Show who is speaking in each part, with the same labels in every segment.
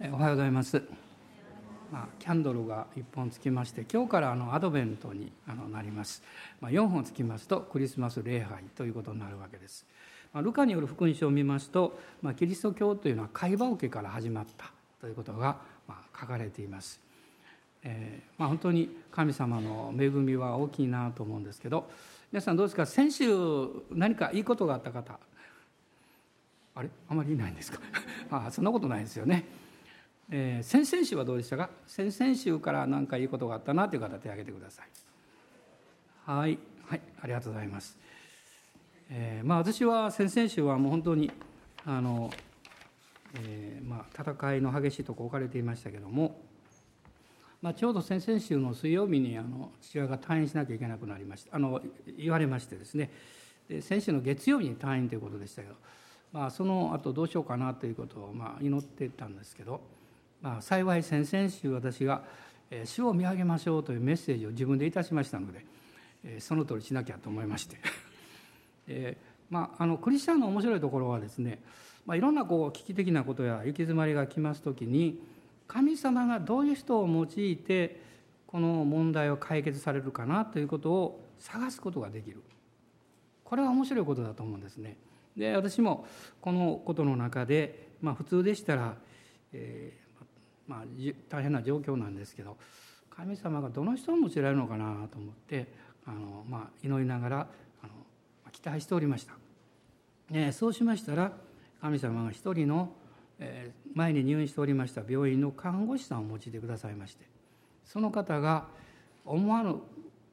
Speaker 1: おはようございます。まあ、キャンドルが1本つきまして今日からあのアドベントにあのなります、まあ、4本つきますとクリスマス礼拝ということになるわけです、まあ、ルカによる福音書を見ますと、まあ、キリスト教というのは会話受けから始まったということが、まあ、書かれています、えーまあ、本当に神様の恵みは大きいなと思うんですけど皆さんどうですか？先週何かいいことがあった方？あれ？あまりいないんですか？あそんなことないですよね。えー、先々週はどうでしたか？先々週から何かいいことがあったなという方手を挙げてください。はい。はい。ありがとうございます、えー、まあ私は先々週はもう本当にあの、えー、まあ戦いの激しいとこ置かれていましたけどもまあ、ちょうど先々週の水曜日にあの父親が退院しなきゃいけなくなりました。あの言われましてですね。で先週の月曜日に退院ということでしたけど、まあ、その後どうしようかなということをまあ祈ってたんですけどまあ、幸い先々週私が「主を見上げましょう」というメッセージを自分でいたしましたのでその通りしなきゃと思いまして えまあ、あのクリスチャンの面白いところはですね、まあ、いろんなこう危機的なことや行き詰まりが来ます時に神様がどういう人を用いてこの問題を解決されるかなということを探すことができるこれは面白いことだと思うんですね。で私もこのことの中で、まあ、普通でしたら、えーまあ、大変な状況なんですけど神様がどの人を用いられるのかなと思ってあの、まあ、祈りながらあの期待しておりました、ね、そうしましたら神様が一人の、えー、前に入院しておりました病院の看護師さんを用いてくださいましてその方が思わぬ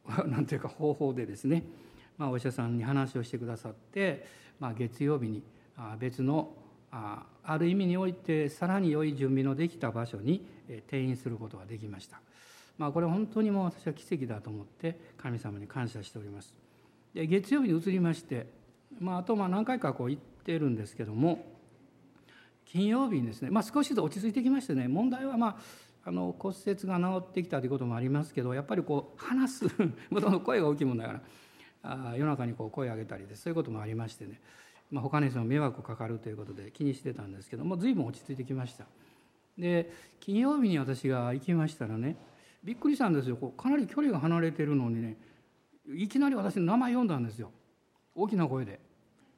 Speaker 1: なんていうか方法でですね、まあ、お医者さんに話をしてくださって、まあ、月曜日に別のある意味においてさらに良い準備のできた場所に転院することができました。まあ、これ本当にもう私は奇跡だと思って神様に感謝しております。で月曜日に移りまして、まあ、あとまあ何回かこう行ってるんですけども金曜日にですね、まあ、少しずつ落ち着いてきましてね問題はまああの骨折が治ってきたということもありますけどやっぱりこう話すもともと声が大きいもんだからあ夜中にこう声を上げたりでそういうこともありましてねまあ、他の人の迷惑かかるということで気にしてたんですけども随分落ち着いてきました。で金曜日に私が行きましたらねびっくりしたんですよ。かなり距離が離れてるのにねいきなり私の名前読んだんですよ。大きな声で。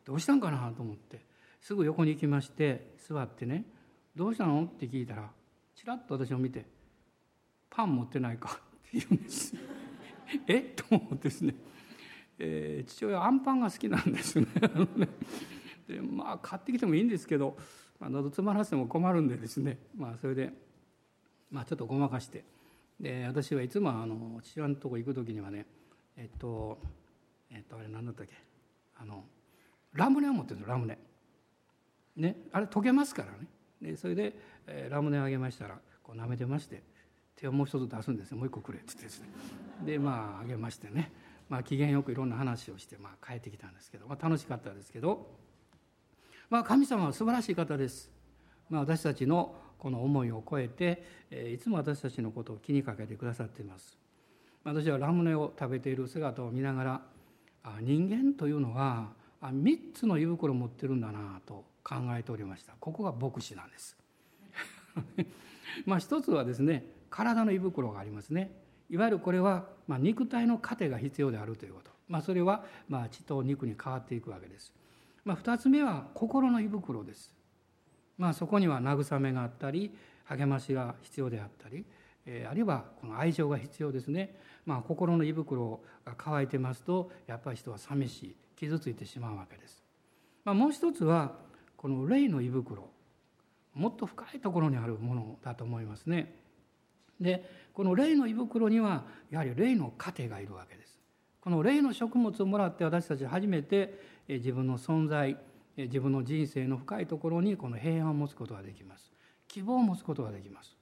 Speaker 1: どうしたんかなと思って。すぐ横に行きまして座ってね「どうしたの?」って聞いたらちらっと私を見て「パン持ってないか?」って言うんですえ？っと思ってですね。えー、父親あんパンが好きなんですね。でまあ買ってきてもいいんですけど、まあ、喉詰まらせても困るんでですね、まあ、それで、まあ、ちょっとごまかして。で私はいつもあの父親のとこ行く時にはねえっとえっとあれ何だったっけ？あのラムネを持ってるんですラムネ。ね、あれ溶けますからね。でそれで、えー、ラムネをあげましたらこう舐めてまして手をもう一つ出すんですよ。もう一個くれって言ってですね。でまああげましてね。まあ、機嫌よくいろんな話をして、まあ、帰ってきたんですけど、まあ、楽しかったですけど、まあ、神様は素晴らしい方です。まあ、私たちのこの思いを超えて、えいつも私たちのことを気にかけてくださっています。私はラムネを食べている姿を見ながらあ人間というのはあ3つの胃袋を持ってるんだなと考えておりましたここが牧師なんです まあ一つはですね体の胃袋がありますねいわゆるこれは、まあ、肉体の糧が必要であるということ、まあ、それは、まあ、血と肉に変わっていくわけです。まあ、2つ目は心の胃袋です。まあ、そこには慰めがあったり励ましが必要であったり、えー、あるいはこの愛情が必要ですね。まあ、心の胃袋が乾いてますとやっぱり人は寂しい傷ついてしまうわけです。まあ、もう一つはこの霊の胃袋もっと深いところにあるものだと思いますね。でこの霊の胃袋にはやはり霊の糧がいるわけです。この霊の食物をもらって私たち初めて自分の存在自分の人生の深いところにこの平安を持つことができます。希望を持つことができます。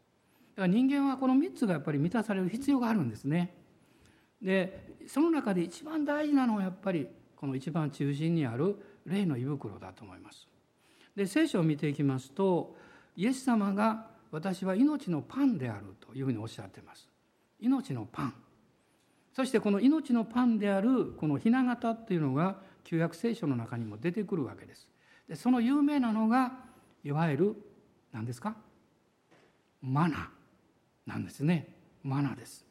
Speaker 1: だから人間はこの3つがやっぱり満たされる必要があるんですね。でその中で一番大事なのはやっぱりこの一番中心にある霊の胃袋だと思います。で聖書を見ていきますとイエス様が私は命のパンであるというふうにおっしゃっています。命のパン。そしてこの命のパンであるこの雛形っていうのが旧約聖書の中にも出てくるわけです。でその有名なのがいわゆる何ですか？マナなんですね。マナです。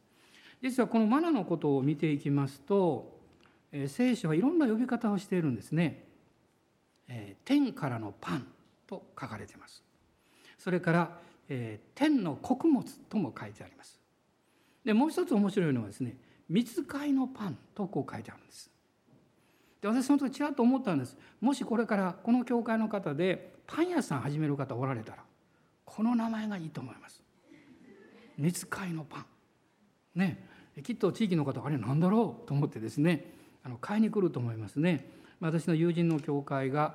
Speaker 1: 実はこのマナのことを見ていきますと聖書はいろんな呼び方をしているんですね。天からのパンと書かれています。それからえ天の穀物とも書いてあります。でもう一つ面白いのはですね見ついのパンとこう書いてあるんです。で私その時ちらっと思ったんです。もしこれからこの教会の方でパン屋さん始める方おられたらこの名前がいいと思います。見ついのパン。ねきっと地域の方あれ何だろうと思ってですねあの買いに来ると思いますね。私の友人の教会が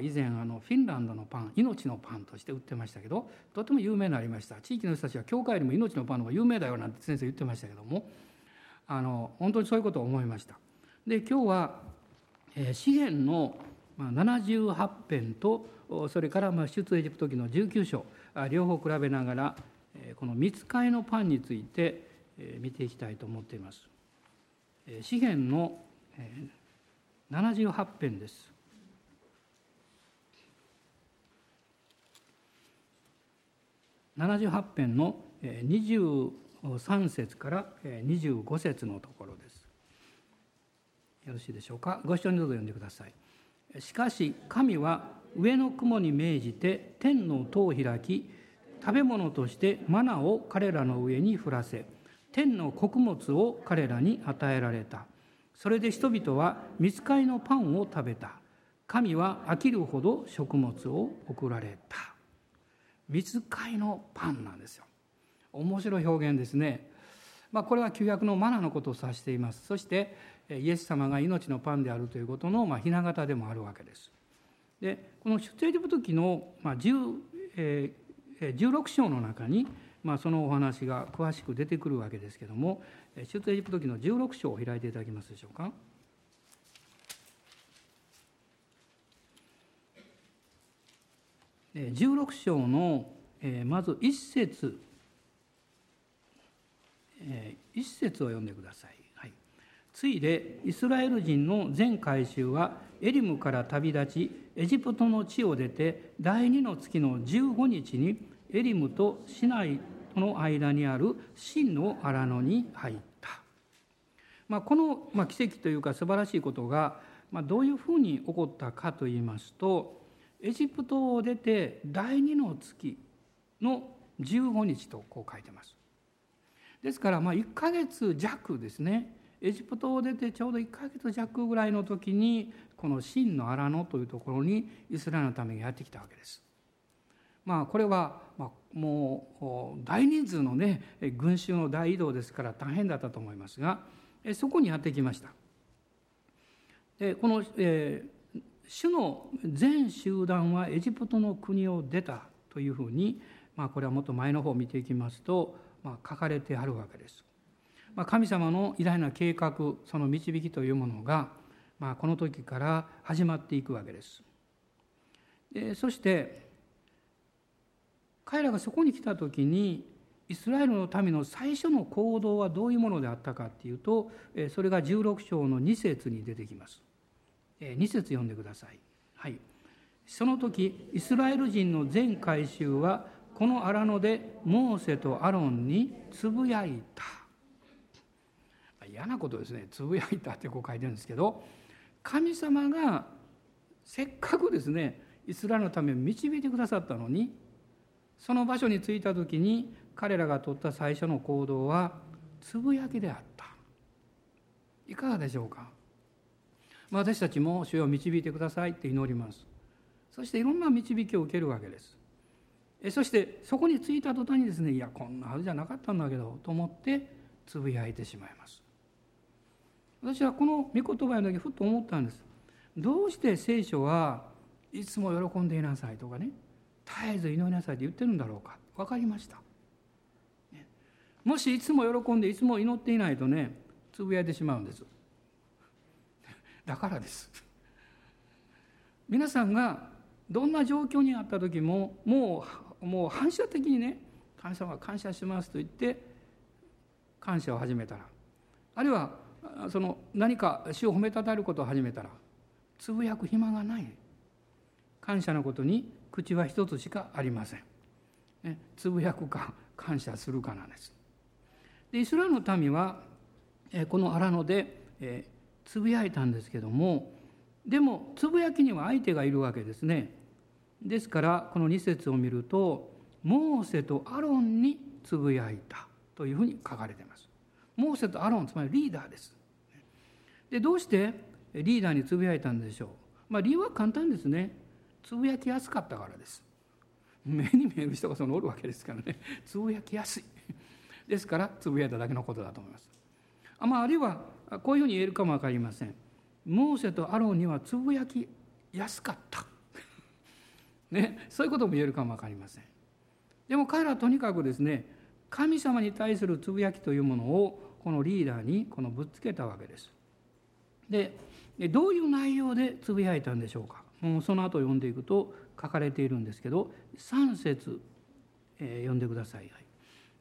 Speaker 1: 以前あのフィンランドのパン命のパンとして売ってましたけどとても有名になりました地域の人たちは教会よりも命のパンの方が有名だよなんて先生言ってましたけどもあの本当にそういうことを思いましたで今日は詩篇の78編とそれから出エジプト記の19章両方比べながらこの見つかいのパンについて見ていきたいと思っています。詩篇の78編です。78編の23節から25節のところです。よろしいでしょうか？ご一緒にどうぞ読んでください。しかし神は上の雲に命じて天の戸を開き食べ物としてマナを彼らの上に降らせ天の穀物を彼らに与えられた。それで人々は見つかりのパンを食べた。神は飽きるほど食物を送られた。見つかりのパンなんですよ。面白い表現ですね。まあ、これは旧約のマナのことを指しています。そしてイエス様が命のパンであるということの、まあ、雛形でもあるわけです。でこの出エジプト記の、まあ10えー、16章の中にまあ、そのお話が詳しく出てくるわけですけども出エジプト記の16章を開いていただけますでしょうか。16章のまず一節一節を読んでください。はい、ついでイスラエル人の全改宗はエリムから旅立ちエジプトの地を出て第二の月の15日にエリムと市内との間にある真の荒野に入っ、まあ、この、奇跡というか素晴らしいことが、どういうふうに起こったかといいますとエジプトを出て第二の月の15日とこう書いてます。ですからまあ1ヶ月弱ですねエジプトを出てちょうど1ヶ月弱ぐらいの時にこの真の荒野というところにイスラエルのためにやってきたわけです。まあ、これは、もう大人数のね群衆の大移動ですから大変だったと思いますがそこにやってきました。でこの、えー、主の全集団はエジプトの国を出たというふうに、まあ、これはもっと前の方を見ていきますと、まあ、書かれてあるわけです。まあ、神様の偉大な計画その導きというものが、まあ、この時から始まっていくわけです。でそして彼らがそこに来た時にイスラエルの民の最初の行動はどういうものであったかっていうとそれが16章の2節に出てきます。2節読んでください。はい。その時イスラエル人の全改宗はこの荒野でモーセとアロンにつぶやいた嫌なことですね。つぶやいたってこう書いてるんですけど神様がせっかくですねイスラエルのために導いてくださったのにその場所に着いた時に彼らが取った最初の行動はつぶやきであった。いかがでしょうか？私たちも主を導いてくださいって祈ります。そしていろんな導きを受けるわけです。そしてそこに着いた途端にですねいやこんなはずじゃなかったんだけどと思ってつぶやいてしまいます。私はこの御言葉の時ふっと思ったんです。どうして聖書はいつも喜んでいなさいとかね絶えず祈りなさいって言ってるんだろうか。分かりました、もしいつも喜んでいつも祈っていないとねつぶやいてしまうんです。だからです。皆さんがどんな状況にあった時ももうもう反射的にね神様感謝しますと言って感謝を始めたらあるいはその何か主を褒めたたえることを始めたらつぶやく暇がない。感謝のことに口は一つしかありません。ね、つぶやくか感謝するかなんです。でイスラエルの民はこの荒野でつぶやいたんですけどもでもつぶやきには相手がいるわけですね。ですからこの2節を見るとモーセとアロンにつぶやいたというふうに書かれています。モーセとアロンつまりリーダーです。でどうしてリーダーにつぶやいたんでしょう。まあ理由は簡単ですね。つぶやきやすかったからです。目に見える人がそのおるわけですからね。つぶやきやすい。ですからつぶやいただけのことだと思います。あ,、まあ、あるいはこういうふうに言えるかも分かりません。モーセとアロンにはつぶやきやすかった。ね、そういうことも言えるかも分かりません。でも彼らはとにかくですね神様に対するつぶやきというものをこのリーダーにこのぶつけたわけです。でどういう内容でつぶやいたんでしょうか。もうその後読んでいくと書かれているんですけど3節、えー、読んでください。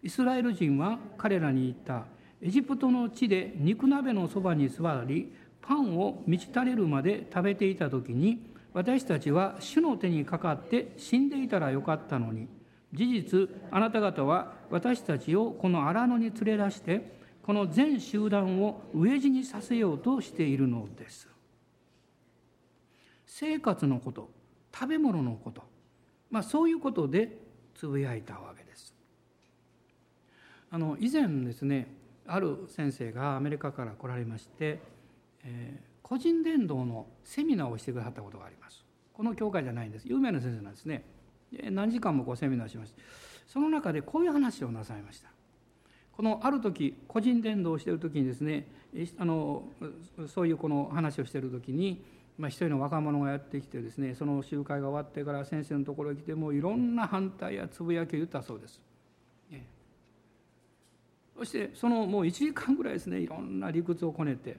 Speaker 1: イスラエル人は彼らに言った。エジプトの地で肉鍋のそばに座りパンを満ち足れるまで食べていた時に私たちは主の手にかかって死んでいたらよかったのに。事実あなた方は私たちをこの荒野に連れ出してこの全集団を飢え死にさせようとしているのです。生活のこと食べ物のこと、まあ、そういうことでつぶやいたわあの以前ですねある先生がアメリカから来られまして、えー、個人伝道のセミナーをしてくださったことがあります。この教会じゃないんです。有名な先生なんですね。で何時間もこうセミナーしましたその中でこういう話をなさいました。このある時個人伝道をしている時にですねあのそういうこの話をしている時に、まあ、一人の若者がやってきてですねその集会が終わってから先生のところに来てもいろんな反対やつぶやきを言ったそうです。そしてそのもう1時間ぐらいですねいろんな理屈をこねて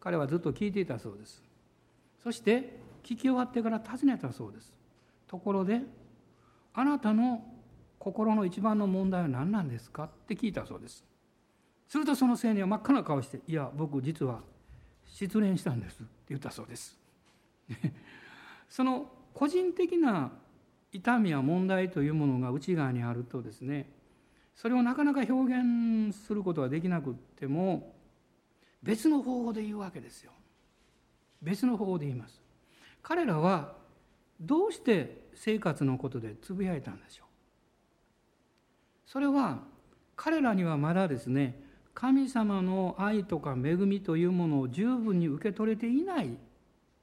Speaker 1: 彼はずっと聞いていたそうです。そして聞き終わってから尋ねたそうです。ところであなたの心の一番の問題は何なんですかって聞いたそうです。するとその青年は真っ赤な顔して「いや僕実は失恋したんです」って言ったそうです。その個人的な痛みや問題というものが内側にあるとですねそれをなかなか表現することはできなくっても別の方法で言うわけですよ。別の方法で言います。彼らはどうして生活のことでつぶやいたんでしょう。それは彼らにはまだですね神様の愛とか恵みというものを十分に受け取れていない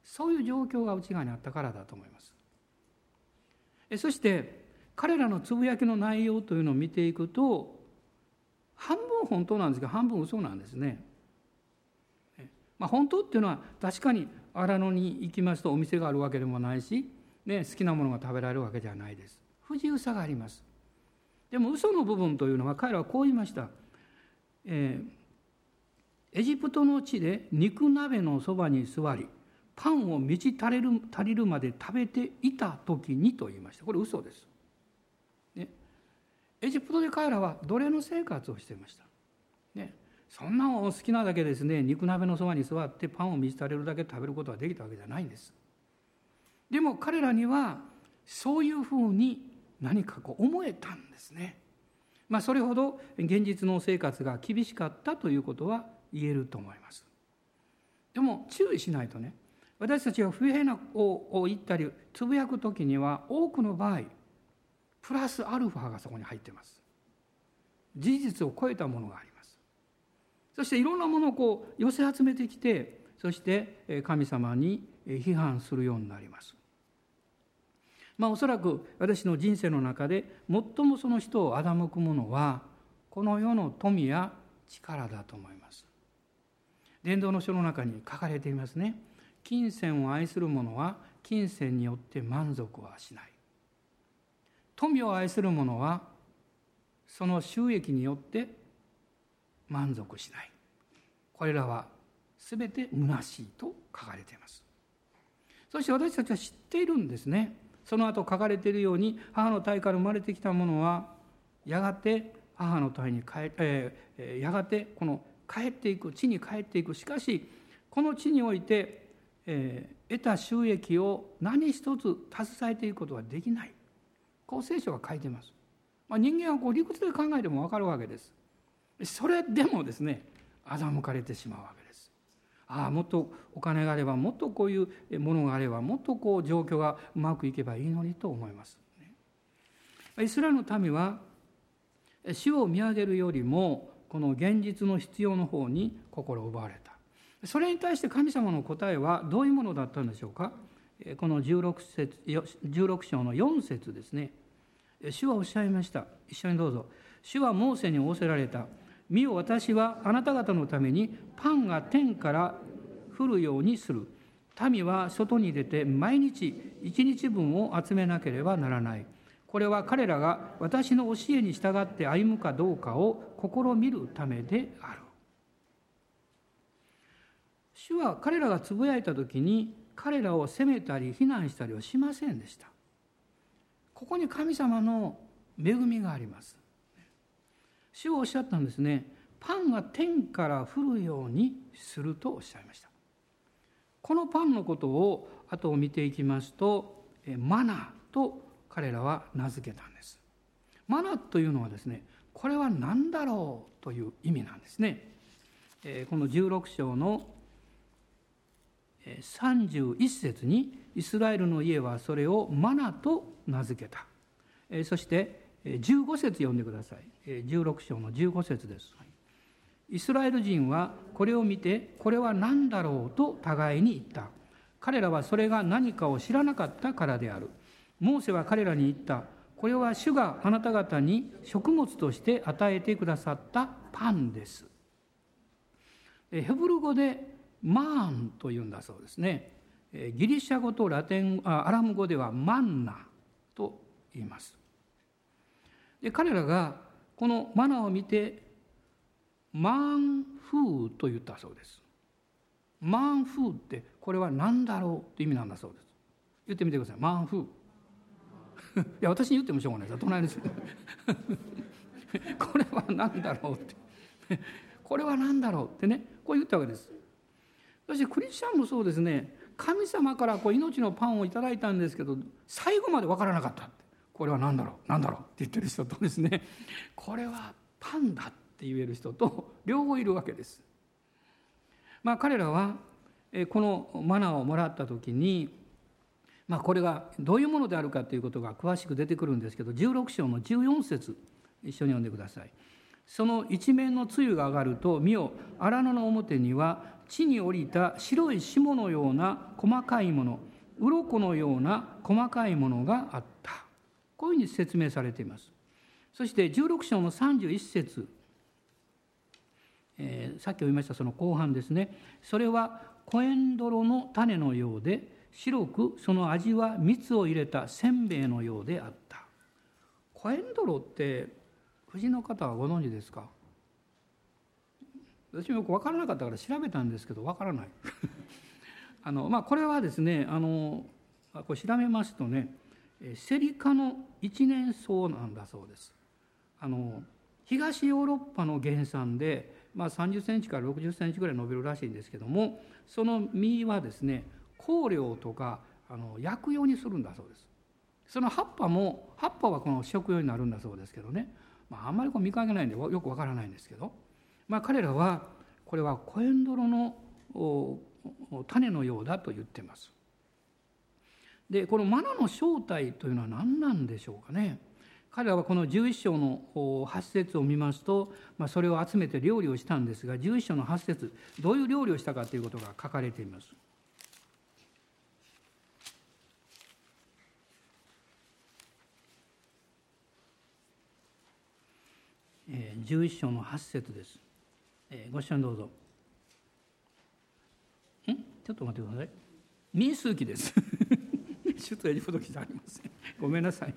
Speaker 1: そういう状況が内側にあったからだと思います。そして彼らのつぶやきの内容というのを見ていくと半分本当なんですが半分嘘なんですね。まあ、本当っていうのは確かに荒野に行きますとお店があるわけでもないし、ね、好きなものが食べられるわけではないです。不自由さがあります。でも嘘の部分というのは彼らはこう言いました、えー、エジプトの地で肉鍋のそばに座りパンを満ち足りる足りるまで食べていた時にと言いました。これ嘘です、エジプトで彼らは奴隷の生活をしていました、ね、そんなお好きなだけですね肉鍋のそばに座ってパンを満ち足りるだけ食べることができたわけじゃないんです。でも彼らにはそういうふうに何かこう思えたんですね。まあそれほど現実の生活が厳しかったということは言えると思います。でも注意しないとね私たちが不平なを言ったりつぶやく時には多くの場合プラスアルファがそこに入ってます事実を超えたものがありますそしていろんなものをこう寄せ集めてきてそして神様に批判するようになります。まあおそらく私の人生の中で最もその人を欺くものはこの世の富や力だと思います。伝道の書の中に書かれていますね。金銭を愛する者は金銭によって満足はしない。富を愛する者はその収益によって満足しない。これらは全て虚しいと書かれています。そして私たちは知っているんですね。その後書かれているように母の体から生まれてきたものはやがて母の体に帰、えー、やがてこの帰っていく地に帰っていく。しかしこの地において、えー、得た収益を何一つ携えていくことはできない。こう聖書が書いてます。まあ、人間はこう理屈で考えても分かるわけです。それでもですね欺かれてしまうわけです。ああもっとお金があればもっとこういうものがあればもっとこう状況がうまくいけばいいのにと思います。イスラエルの民は死を見上げるよりもこの現実の必要の方に心を奪われた。それに対して神様の答えはどういうものだったんでしょうか？この 16, 節16章の4節ですね。主はおっしゃいました。一緒にどうぞ。主はモーセに仰せられた。見よ私はあなた方のためにパンが天から降るようにする。民は外に出て毎日一日分を集めなければならない。これは彼らが私の教えに従って歩むかどうかを試みるためである。主は彼らがつぶやいた時に彼らを責めたり非難したりはしませんでした。ここに神様の恵みがあります。主はおっしゃったんですね。パンが天から降るようにするとおっしゃいました。このパンのことを後を見ていきますとマナと彼らは名付けたんです。マナというのはですねこれは何だろうという意味なんですね。この16章の31節にイスラエルの家はそれをマナと名付けた。そして15節読んでください。16章の15節です。イスラエル人はこれを見てこれは何だろうと互いに言った。彼らはそれが何かを知らなかったからである。モーセは彼らに言った。これは主があなた方に食物として与えてくださったパンです。ヘブル語でマーンというんだそうですね。ギリシャ語とラテンアラム語ではマンナと言います。で彼らがこのマナを見てマンフーと言ったそうです。マンフーってこれは何だろうという意味なんだそうです。言ってみてください。マンフー。いや私に言ってもしょうがないです隣です これは何だろうってこれは何だろうってねこう言ったわけですそしてクリスチャンもそうですね。神様からこう命のパンをいただいたんですけど最後まで分からなかったって。これは何だろう？何だろう？って言ってる人とですね。これはパンだって言える人と両方いるわけです。まあ彼らはこのマナーをもらった時にまあ、これがどういうものであるかということが詳しく出てくるんですけど16章の14節一緒に読んでください。その一面の露が上がると見よ荒野の表には地に降りた白い霜のような細かいもの鱗のような細かいものがあった。こういうふうに説明されています。そして16章の31節、えー、さっき読みましたその後半ですね。それはコエンドロの種のようで白くその味は蜜を入れたせんべいのようであった。コエンドロって藤の方はご存知ですか？私もよく分からなかったから調べたんですけど分からない。あの、まあ、これはですねあのこれ調べますとねセリ科の一年草なんだそうです。あの東ヨーロッパの原産で、まあ、30センチから60センチぐらい伸びるらしいんですけどもその実はですね香料とかあの薬用にするんだそうです。その葉っぱも葉っぱはこの食用になるんだそうですけどね、まあ、あんまりこう見かけないんでよくわからないんですけど、まあ、彼らはこれはコエンドロの種のようだと言ってます。でこのマナの正体というのは何なんでしょうかね。彼らはこの11章の8節を見ますと、まあ、それを集めて料理をしたんですが11章の8節どういう料理をしたかということが書かれています。11章の8節です、えー、ご一緒にどうぞ。ん？ちょっと待ってください。民数記です。出エジプト記じゃありません。ごめんなさい。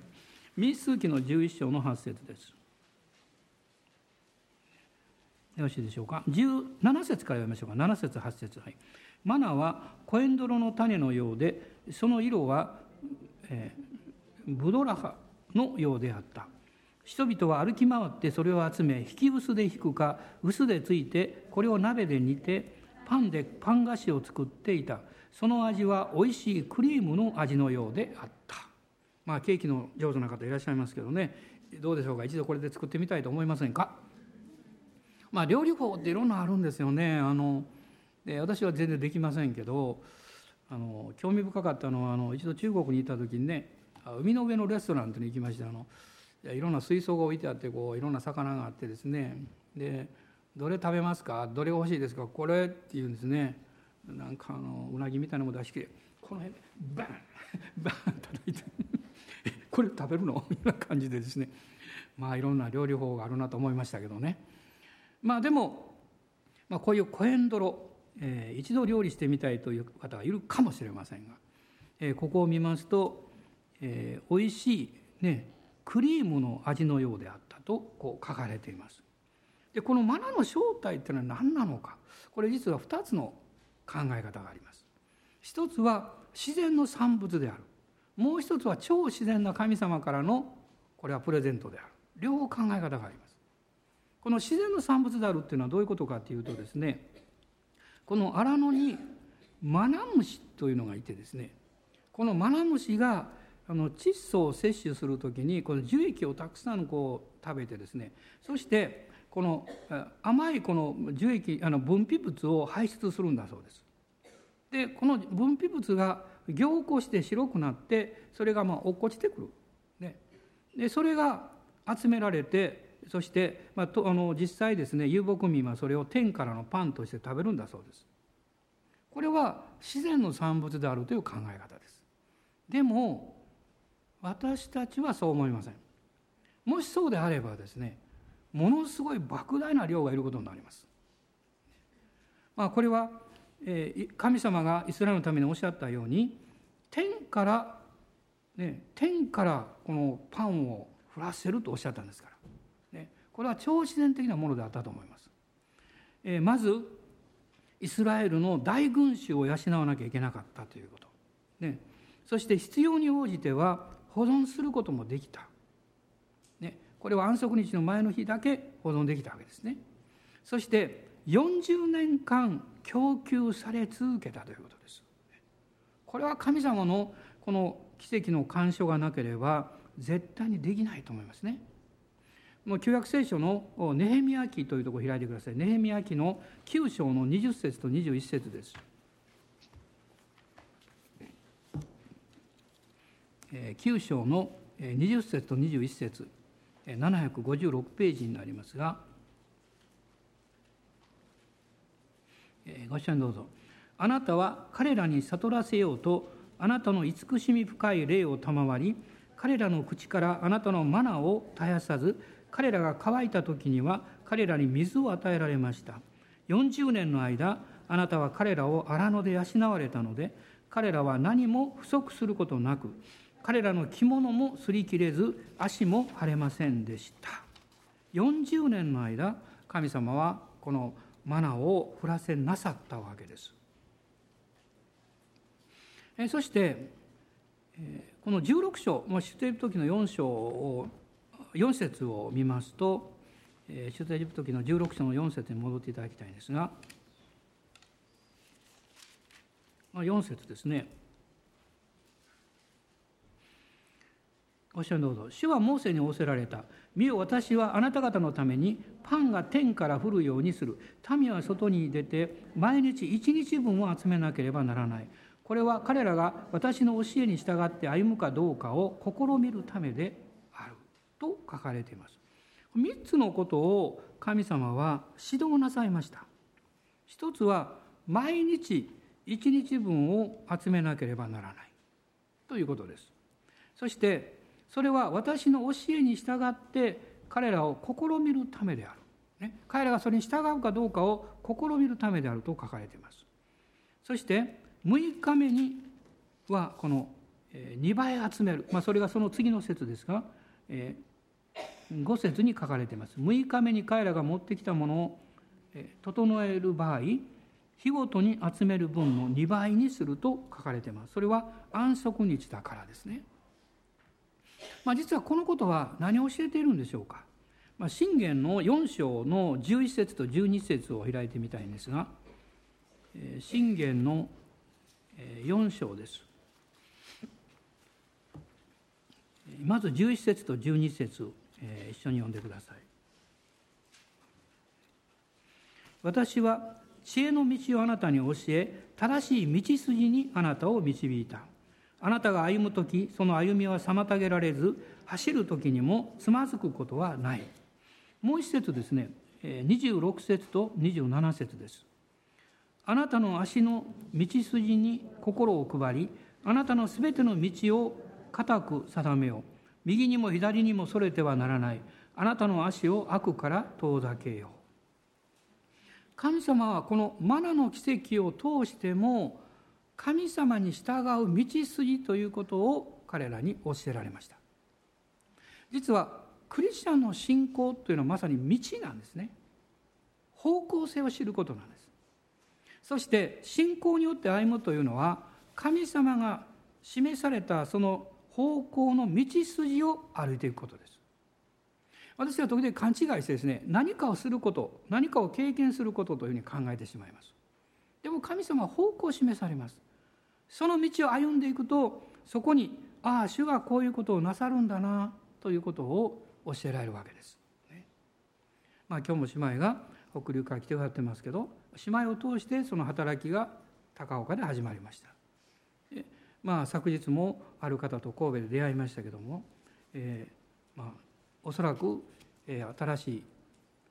Speaker 1: 民数記の11章の8節です。よろしいでしょうか？17節から読みましょうか。7節8節。はい。マナはコエンドロの種のようでその色は、えー、ブドラハのようであった。人々は歩き回ってそれを集め引き薄で引くか薄でついてこれを鍋で煮てパンでパン菓子を作っていた。その味はおいしいクリームの味のようであった。まあケーキの上手な方いらっしゃいますけどね。どうでしょうか？一度これで作ってみたいと思いませんか？まあ料理法っていろんなあるんですよね。あので私は全然できませんけどあの興味深かったのはあの一度中国に行った時にね海の上のレストランというのに行きましてあのいろんな水槽が置いてあってこういろんな魚があってですね。で「どれ食べますか？どれが欲しいですか？これ」って言うんですね。なんかあのうなぎみたいなのも出してこの辺でバン バン叩いて 「これ食べるの? 」みたいな感じでですね。まあいろんな料理法があるなと思いましたけどね。まあでも、まあ、こういうコエンドロ、えー、一度料理してみたいという方がいるかもしれませんが、えー、ここを見ますと、えー、美味しいねクリームの味のようであったとこう書かれています。でこのマナの正体っていうのは何なのかこれ実は2つの考え方があります。一つは自然の産物であるもう一つは超自然な神様からのこれはプレゼントである両方考え方があります。この自然の産物であるっていうのはどういうことかっていうとですねこの荒野にマナムシというのがいてですねこのマナムシがあの窒素を摂取する時にこの樹液をたくさんこう食べてですねそしてこの甘いこの樹液あの分泌物を排出するんだそうです。でこの分泌物が凝固して白くなってそれがまあ落っこちてくる。ね、でそれが集められてそして、まあ、とあの実際ですね遊牧民はそれを天からのパンとして食べるんだそうです。これは自然の産物であるという考え方です。でも私たちはそう思いません。もしそうであればですねものすごい莫大な量がいることになります、まあ、これは、神様がイスラエルのためにおっしゃったように天から、ね、天からこのパンを降らせるとおっしゃったんですから、ね、これは超自然的なものであったと思います、えまずイスラエルの大群衆を養わなきゃいけなかったということ、ね、そして必要に応じては保存することもできた、ね、これは安息日の前の日だけ保存できたわけですね。そして40年間供給され続けたということです。これは神様のこの奇跡の干渉がなければ絶対にできないと思いますね。もう旧約聖書のネヘミヤ記というところを開いてください。ネヘミヤ記の9章の20節と21節です。9章の20節と21節756ページになりますがご一緒にどうぞ。あなたは彼らに悟らせようとあなたの慈しみ深い霊を賜り彼らの口からあなたのマナーを絶やさず彼らが乾いた時には彼らに水を与えられました40年の間あなたは彼らを荒野で養われたので彼らは何も不足することなく彼らの着物も擦り切れず足も腫れませんでした。40年の間神様はこのマナを降らせなさったわけです。そしてこの16章出エジプト記の4章を4節を見ますと出エジプト記の16章の4節に戻っていただきたいんですが4節ですね。ご視聴どうぞ。主はモーセに仰せられた。見よ私はあなた方のためにパンが天から降るようにする。民は外に出て毎日一日分を集めなければならない。これは彼らが私の教えに従って歩むかどうかを試みるためである。と書かれています。3つのことを神様は指導なさいました。一つは毎日一日分を集めなければならないということです。そしてそれは私の教えに従って彼らを試みるためである、ね、彼らがそれに従うかどうかを試みるためであると書かれています。そして6日目にはこの2倍集める、まあ、それがその次の説ですが、えー5節に書かれています。6日目に彼らが持ってきたものを整える場合日ごとに集める分の2倍にすると書かれています。それは安息日だからですね。まあ、実はこのことは何を教えているんでしょうか。まあ、信玄の4章の11節と12節を開いてみたいんですが、信玄の4章です。まず11節と12節、一緒に読んでください私は知恵の道をあなたに教え正しい道筋にあなたを導いたあなたが歩む時その歩みは妨げられず走る時にもつまずくことはない。もう一節ですね。26節と27節です。あなたの足の道筋に心を配りあなたのすべての道を固く定めよう。右にも左にもそれてはならない。あなたの足を悪から遠ざけよう。神様はこのマナの奇跡を通しても神様に従う道筋ということを彼らに教えられました。実はクリスチャンの信仰というのはまさに道なんですね。方向性を知ることなんです。そして信仰によって歩むというのは神様が示されたその方向の道筋を歩いていくことです。私は時々勘違いしてですね何かをすること何かを経験することというふうに考えてしまいます。でも神様は方向を示されます。その道を歩んでいくとそこにああ主がこういうことをなさるんだなということを教えられるわけです、ね、まあ今日も姉妹が北流から来てくださってますけど姉妹を通してその働きが高岡で始まりました。まあ昨日もある方と神戸で出会いましたけども、えー、まあおそらく、えー、新しい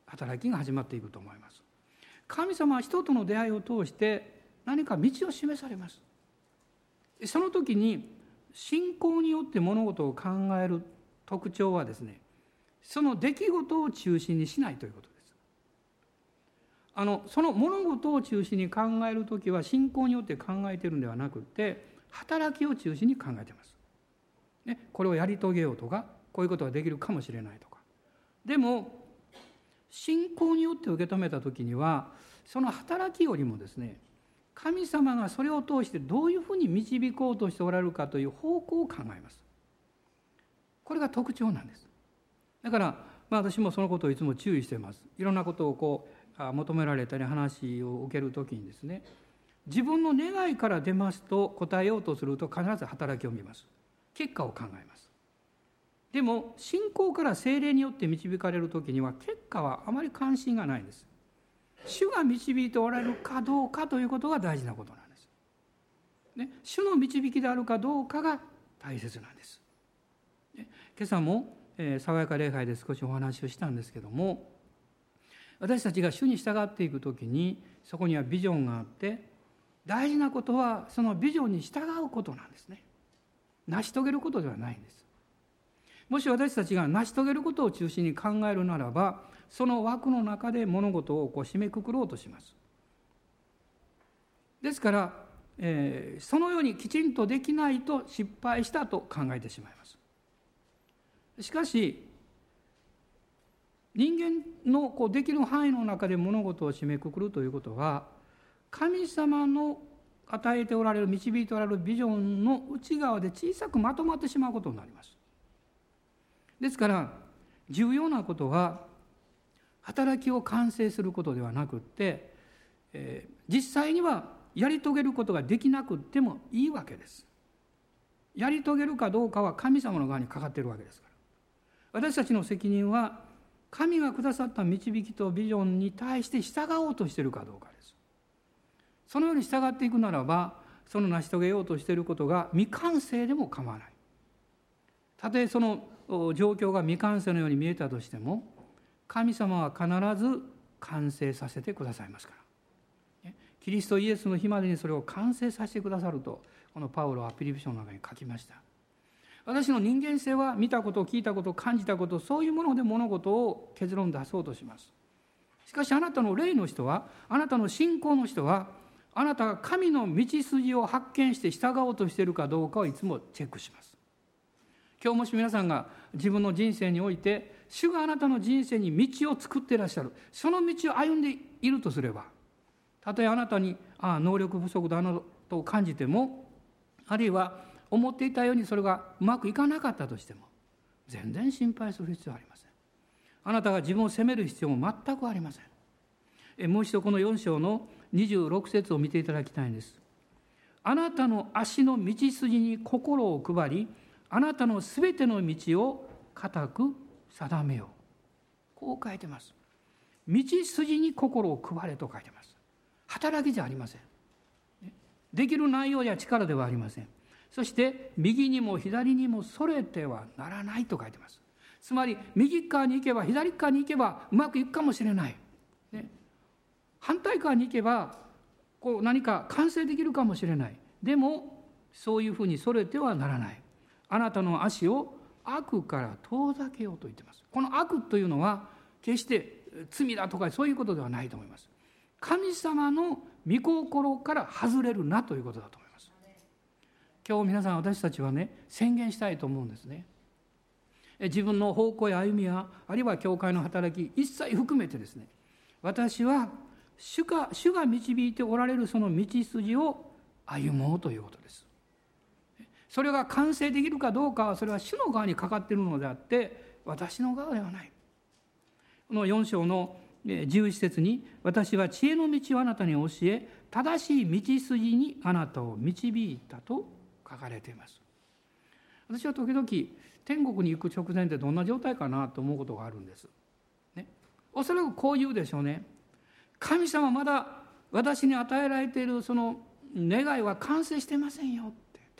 Speaker 1: 働きが始まっていくと思います。神様は人との出会いを通して何か道を示されます。その時に信仰によって物事を考える特徴はですねその出来事を中心にしないということです。あのその物事を中心に考える時は信仰によって考えてるんではなくて働きを中心に考えてます、ね、これをやり遂げようとかこういうことができるかもしれないとか。でも信仰によって受け止めた時にはその働きよりもですね神様がそれを通してどういうふうに導こうとしておられるかという方向を考えます。これが特徴なんです。だから、まあ、私もそのことをいつも注意しています。いろんなことをこう求められたり話を受ける時にですね自分の願いから出ますと答えようとすると必ず働きを見ます。結果を考えます。でも信仰から精霊によって導かれる時には結果はあまり関心がないんです主が導いておられるかどうかということが大事なことなんです。ね、主の導きであるかどうかが大切なんです。ね、今朝も、えー、爽やか礼拝で少しお話をしたんですけども私たちが主に従っていく時にそこにはビジョンがあって大事なことはそのビジョンに従うことなんですね。成し遂げることではないんです。もし私たちが成し遂げることを中心に考えるならばその枠の中で物事をこう締めくくろうとします。ですから、えー、そのようにきちんとできないと失敗したと考えてしまいます。しかし人間のこうできる範囲の中で物事を締めくくるということは神様の与えておられる導いておられるビジョンの内側で小さくまとまってしまうことになります。ですから重要なことは働きを完成することではなくって、えー、実際にはやり遂げることができなくてもいいわけです。やり遂げるかどうかは神様の側にかかっているわけですから。私たちの責任は神がくださった導きとビジョンに対して従おうとしているかどうかです。そのように従っていくならばその成し遂げようとしていることが未完成でも構わない。たとえその状況が未完成のように見えたとしても神様は必ず完成させてくださいますから。キリストイエスの日までにそれを完成させてくださるとこのパウロはピリピ書の中に書きました。私の人間性は見たこと聞いたこと感じたことそういうもので物事を結論出そうとします。しかしあなたの霊の人はあなたの信仰の人はあなたが神の道筋を発見して従おうとしているかどうかをいつもチェックします。今日もし皆さんが自分の人生において主があなたの人生に道を作っていらっしゃる。その道を歩んでいるとすればたとえあなたにああ能力不足だなと感じてもあるいは思っていたようにそれがうまくいかなかったとしても全然心配する必要はありません。あなたが自分を責める必要も全くありません。えもう一度この4章の26節を見ていただきたいんです。あなたの足の道筋に心を配りあなたのすべての道を固く定めよう。こう書いてます。道筋に心を配れと書いてます。働きじゃありません。できる内容や力ではありません。そして右にも左にもそれてはならないと書いてます。つまり右側に行けば左側に行けばうまくいくかもしれない、ね、反対側に行けばこう何か完成できるかもしれない。でもそういうふうにそれてはならない。あなたの足を悪から遠ざけようと言ってます。この悪というのは決して罪だとかそういうことではないと思います。神様の御心から外れるなということだと思います。今日皆さん私たちはね宣言したいと思うんですね。自分の方向や歩みやあるいは教会の働き一切含めてですね。私は主が主が導いておられるその道筋を歩もうということです。それが完成できるかどうかはそれは主の側にかかっているのであって私の側ではないこの4章の11節に「私は知恵の道をあなたに教え正しい道筋にあなたを導いた」と書かれています私は時々天国に行く直前ってどんな状態かなと思うことがあるんです。ね、おそらくこう言うでしょうね。神様まだ私に与えられているその願いは完成してませんよ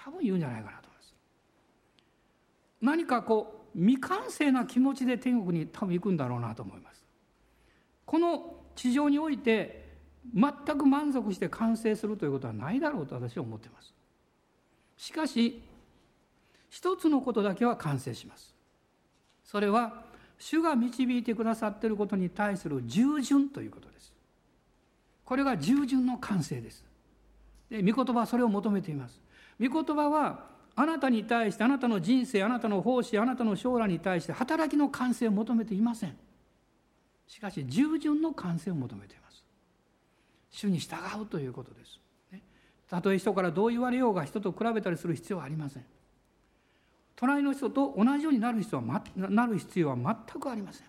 Speaker 1: 多分言うんじゃないかなと思います。何かこう未完成な気持ちで天国に多分行くんだろうなと思います。この地上において全く満足して完成するということはないだろうと私は思っています。しかし一つのことだけは完成しますそれは主が導いてくださっていることに対する従順ということですこれが従順の完成ですで御言葉はそれを求めています御言葉はあなたに対してあなたの人生あなたの奉仕あなたの将来に対して働きの完成を求めていません。しかし従順の完成を求めています。主に従うということです。たとえ人からどう言われようが人と比べたりする必要はありません。隣の人と同じようになる必要はなる必要は全くありません。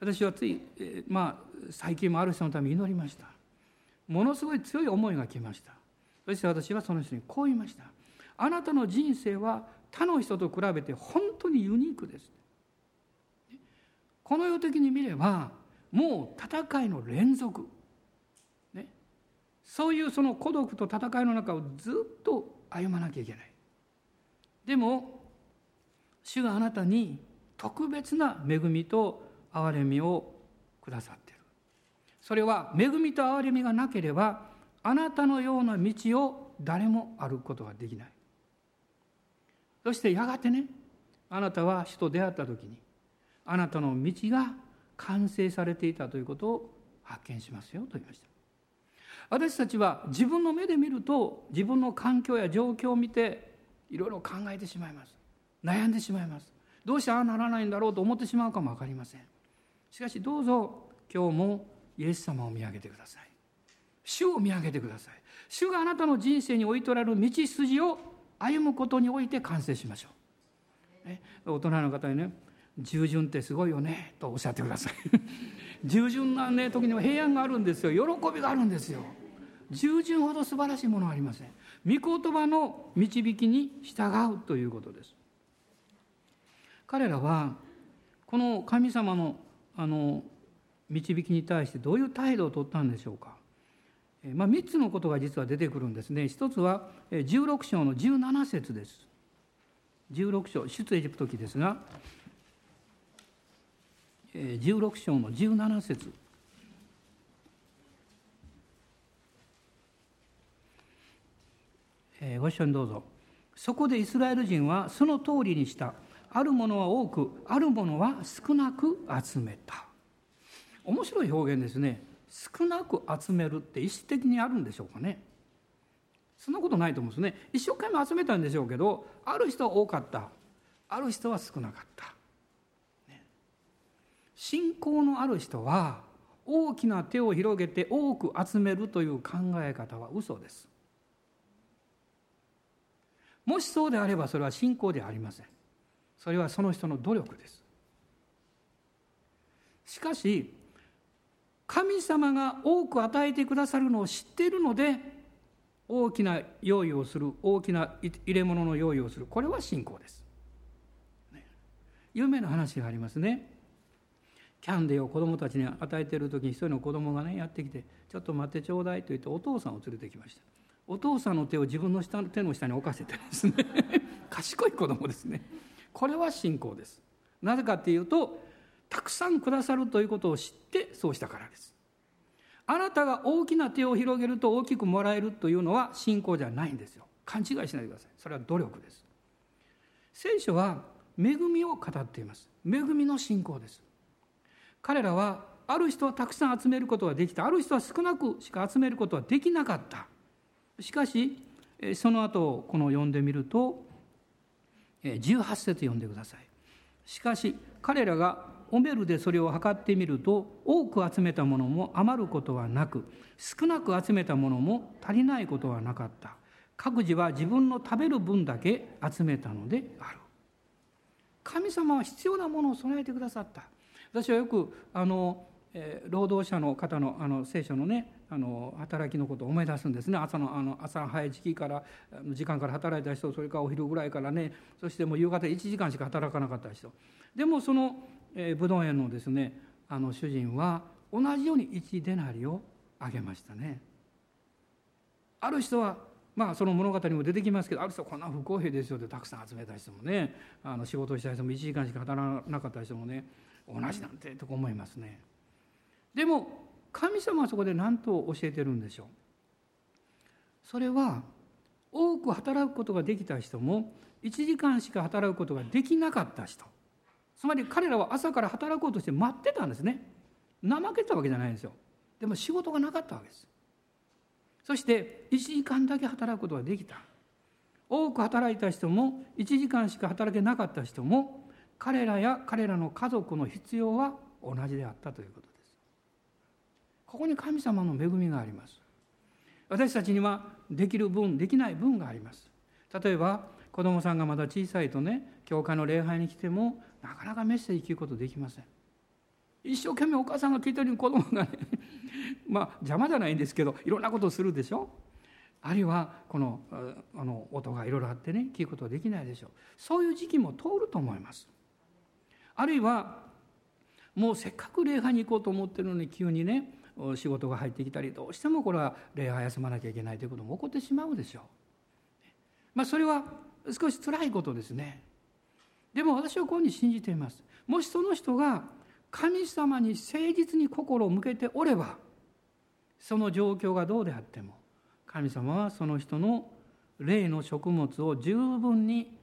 Speaker 1: 私はつい、えまあ最近もある人のために祈りました。ものすごい強い思いが来ました。そして私はその人にこう言いました。あなたの人生は他の人と比べて本当にユニークです。この世的に見ればもう戦いの連続、ね、そういうその孤独と戦いの中をずっと歩まなきゃいけない。でも主があなたに特別な恵みと憐れみをくださってる。それは恵みと憐れみがなければあなたのような道を誰も歩くことができない。そしてやがてねあなたは主と出会った時にあなたの道が完成されていたということを発見しますよと言いました。私たちは自分の目で見ると自分の環境や状況を見ていろいろ考えてしまいます。悩んでしまいます。どうしてああならないんだろうと思ってしまうかも分かりません。しかしどうぞ今日もイエス様を見上げてください。主を見上げてください。主があなたの人生に置いとられる道筋を歩むことにおいて完成しましょう、ね、大人の方にね従順ってすごいよねとおっしゃってください。従順な、ね、時には平安があるんですよ。喜びがあるんですよ。従順ほど素晴らしいものはありません。御言葉の導きに従うということです。彼らはこの神様のあの導きに対してどういう態度を取ったんでしょうか、まあ、3つのことが実は出てくるんですね。一つは16章の17節です。16章出エジプト記ですが16章の17節。ご一緒にどうぞ。そこでイスラエル人はその通りにした。あるものは多くあるものは少なく集めた。面白い表現ですね。少なく集めるって意識的にあるんでしょうかね。そんなことないと思うんですね。一生懸命集めたんでしょうけどある人は多かった。ある人は少なかった、ね、信仰のある人は大きな手を広げて多く集めるという考え方は嘘です。もしそうであればそれは信仰ではありません。それはその人の努力です。しかし神様が多く与えてくださるのを知っているので大きな用意をする大きな入れ物の用意をする。これは信仰です。有名な話がありますね。キャンデーを子供たちに与えている時に一人の子供がねやってきて「ちょっと待ってちょうだい」と言ってお父さんを連れてきました。お父さんの手を自分の下手の下に置かせてですね。賢い子供ですね。これは信仰です。なぜかっていうとたくさんくださるということを知ってそうしたからです。あなたが大きな手を広げると大きくもらえるというのは信仰じゃないんですよ。勘違いしないでください。それは努力です。聖書は恵みを語っています。恵みの信仰です。彼らはある人はたくさん集めることができた。ある人は少なくしか集めることはできなかった。しかしその後この読んでみると18節読んでください。しかし彼らがオメルでそれを測ってみると多く集めたものも余ることはなく少なく集めたものも足りないことはなかった。各自は自分の食べる分だけ集めたのである。神様は必要なものを備えてくださった。私はよくあの、えー、労働者の方のあの聖書のねあの働きのことを思い出すんですね。朝のあの朝早い時期から時間から働いた人それからお昼ぐらいからねそしてもう夕方1時間しか働かなかった人。でもその、えー、武道園のですねあの主人は同じように1デナリをあげましたね。ある人はまあその物語にも出てきますけどある人はこんな不公平ですよってたくさん集めた人もねあの仕事した人も1時間しか働かなかった人もね同じなんてとか思いますね。でも神様はそこで何と教えてるんでしょう？それは多く働くことができた人も1時間しか働くことができなかった人。つまり彼らは朝から働こうとして待ってたんですね。怠けたわけじゃないんですよ。でも仕事がなかったわけです。そして1時間だけ働くことができた。多く働いた人も1時間しか働けなかった人も彼らや彼らの家族の必要は同じであったということです。ここに神様の恵みがあります。私たちにはできる分できない分があります。例えば子供さんがまだ小さいとね教会の礼拝に来てもなかなかメッセージ聞くことできません一生懸命お母さんが聞いてる子供がね まあ邪魔じゃないんですけどいろんなことをするでしょ？あるいはこのあの音がいろいろあってね聞くことはできないでしょ？うそういう時期も通ると思いますあるいはもうせっかく礼拝に行こうと思ってるのに急にね仕事が入ってきたりどうしてもこれは礼拝休まなきゃいけないということも起こってしまうでしょう。まあ、それは少し辛いことですね。でも私はこういうふうに信じています。もしその人が神様に誠実に心を向けておればその状況がどうであっても神様はその人の霊の食物を十分に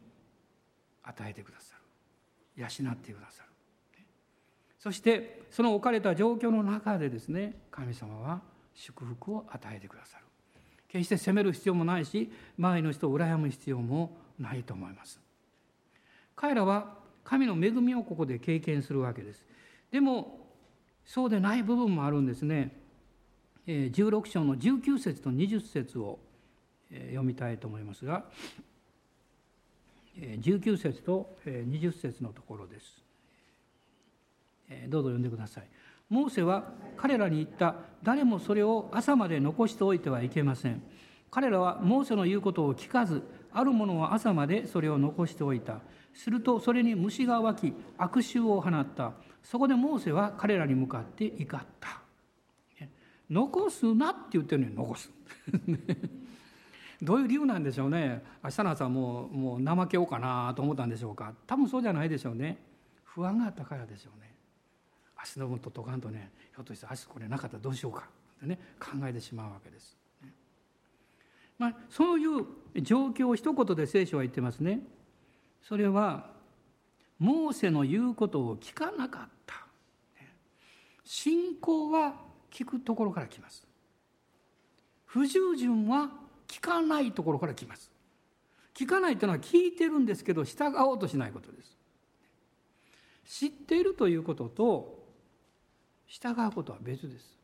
Speaker 1: 与えてくださる。養ってくださる。そしてその置かれた状況の中でですね神様は祝福を与えてくださる。決して責める必要もないし周りの人を羨む必要もないと思います。彼らは神の恵みをここで経験するわけですでもそうでない部分もあるんですね16章の19節と20節を読みたいと思いますが19節と20節のところですどうぞ読んでください。モーセは彼らに言った。誰もそれを朝まで残しておいてはいけません。彼らはモーセの言うことを聞かず、ある者は朝までそれを残しておいた。するとそれに虫が湧き、悪臭を放った。そこでモーセは彼らに向かって怒った。残すなって言ってるのに残す。どういう理由なんでしょうね。明日の朝もうもう怠けようかなと思ったんでしょうか。多分そうじゃないでしょうね。不安があったからでしょうね。足の分と解かんとねひょっとして足これなかったらどうしようかってね考えてしまうわけです。まあ、そういう状況を一言で聖書は言ってますね。それはモーセの言うことを聞かなかった。信仰は聞くところから来ます。不従順は聞かないところから来ます。聞かないというのは聞いてるんですけど従おうとしないことです。知っているということと従うことは別です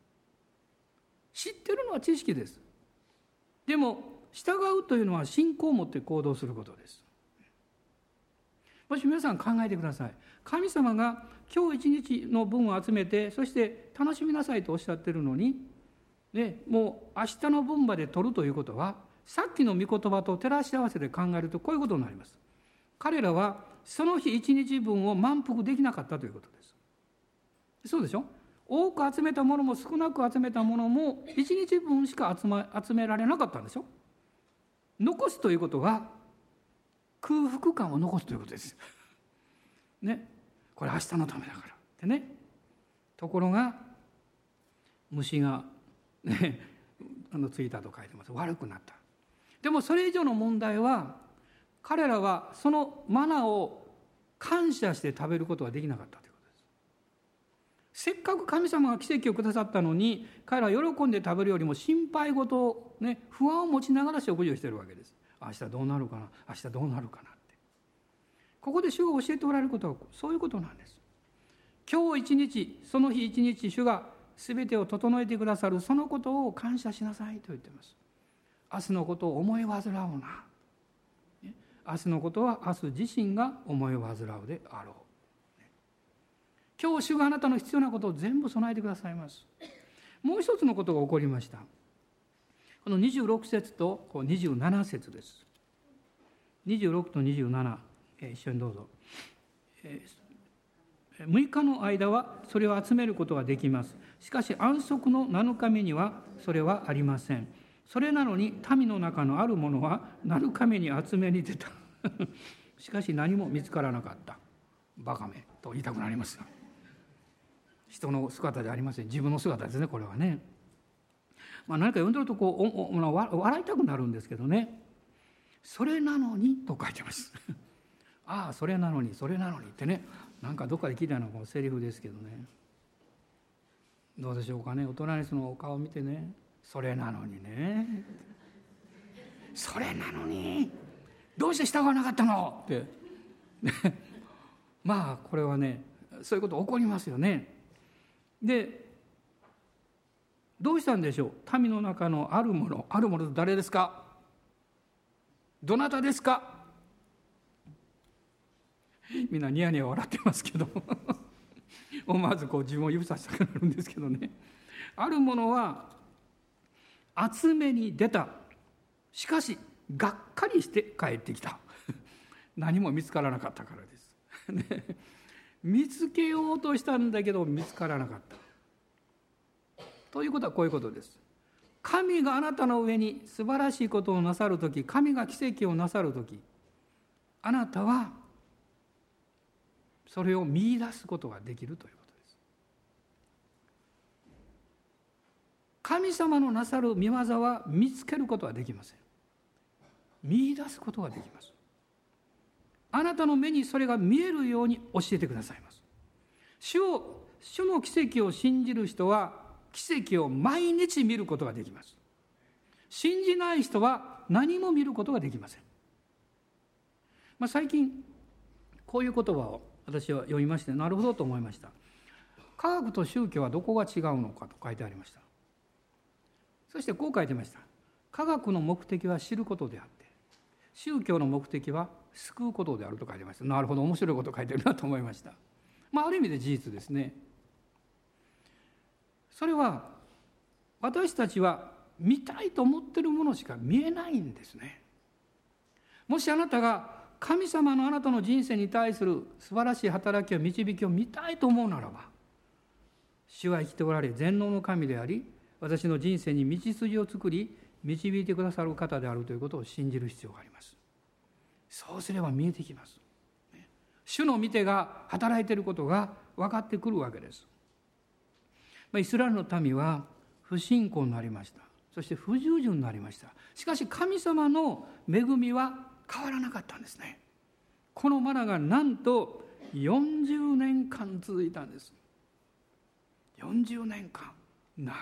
Speaker 1: 知ってるのは知識ですでも従うというのは信仰を持って行動することですもし皆さん考えてください。神様が今日一日の分を集めてそして楽しみなさいとおっしゃってるのにでもう明日の分まで取るということはさっきの御言葉と照らし合わせて考えるとこういうことになります。彼らはその日一日分を満腹できなかったということです。そうでしょ？多く集めたものも少なく集めたものも一日分しか集,、ま、集められなかったんでしょ？残すということは空腹感を残すということです。ね。これ明日のためだから。ってね。ところが虫が、ね、あのついたと書いてます。悪くなった。でもそれ以上の問題は彼らはそのマナを感謝して食べることができなかったということです。せっかく神様が奇跡をくださったのに彼らは喜んで食べるよりも心配事を、ね、不安を持ちながら食事をしているわけです。明日どうなるかな？明日どうなるかなって。ここで主が教えておられることはそういうことなんです。今日一日その日一日主が全てを整えてくださるそのことを感謝しなさいと言ってます。明日のことを思い煩うな。明日のことは明日自身が思い煩うであろう。今日主があなたの必要なことを全部備えてくださいます。もう一つのことが起こりました。この26節と27節です。26と27、一緒にどうぞ。6日の間はそれを集めることができます。しかし安息の7日目にはそれはありません。それなのに民の中のあるものは7日目に集めに出た。しかし何も見つからなかった。バカめと言いたくなります。人の姿じゃありません。自分の姿ですね、これはね。まあ、何か読んでるとこうおお笑いたくなるんですけどね「それなのに」と書いてます。ああそれなのにそれなのにってね。なんかどっかで聞いたようなこうセリフですけどね。どうでしょうかね。お隣そのお顔を見てね「それなのにね」「それなのに。どうして従わなかったの?」って。まあこれはねそういうこと起こりますよね。でどうしたんでしょう？民の中のあるものあるものと誰ですか？どなたですか？みんなニヤニヤ笑ってますけど。思わずこう自分を指さしたくなるんですけどね。あるものは集めに出た。しかしがっかりして帰ってきた。何も見つからなかったからです、ね、見つけようとしたんだけど見つからなかった。ということはこういうことです。神があなたの上に素晴らしいことをなさる時神が奇跡をなさる時あなたはそれを見いだすことができるということです。神様のなさる見業は見つけることはできません。見いだすことができます。あなたの目にそれが見えるように教えてくださいます。主を主の奇跡を信じる人は奇跡を毎日見ることができます。信じない人は何も見ることができません、まあ、最近こういう言葉を私は読みましてなるほどと思いました。科学と宗教はどこが違うのかと書いてありました。そしてこう書いてました。科学の目的は知ることであって宗教の目的は救うことであると書いてました。なるほど面白いこと書いてるなと思いました。まあある意味で事実ですね。それは私たちは見たいと思ってるものしか見えないんですね。もしあなたが神様のあなたの人生に対する素晴らしい働きや導きを見たいと思うならば主は生きておられ全能の神であり私の人生に道筋を作り導いてくださる方であるということを信じる必要があります。そうすれば見えてきます。主の見てが働いていることが分かってくるわけです。イスラエルの民は不信仰になりました。そして不従順になりました。しかし神様の恵みは変わらなかったんですね。このマナがなんと40年間続いたんです。40年間。長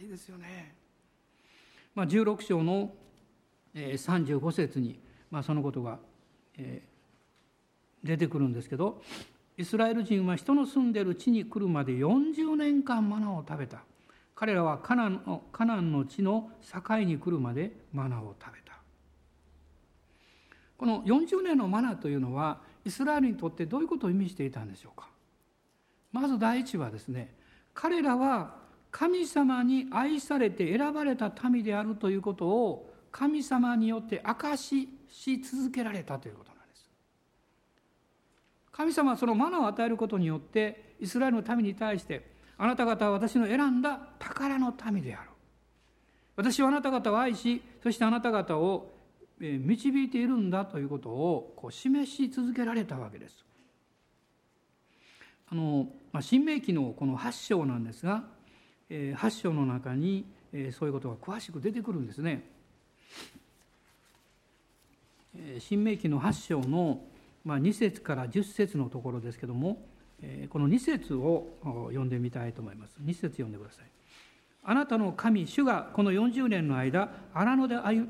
Speaker 1: いですよね、まあ、16章の35節に、まあ、そのことが出てくるんですけどイスラエル人は人の住んでいる地に来るまで40年間マナを食べた。彼らはカナンのカナンの地の境に来るまでマナを食べた。この40年のマナというのはイスラエルにとってどういうことを意味していたんでしょうか。まず第一はですね彼らは神様に愛されて選ばれた民であるということを神様によって証しし続けられたということ。神様はそのマナーを与えることによってイスラエルの民に対してあなた方は私の選んだ宝の民である私はあなた方を愛しそしてあなた方を導いているんだということをこう示し続けられたわけです。あのま、新明記のこの8章なんですが、え、8章の中に、え、そういうことが詳しく出てくるんですね。え、新明記の8章の、まあ、2節から10節のところですけども、この2節を読んでみたいと思います。2節読んでください。あなたの神、主がこの40年の間、荒野で歩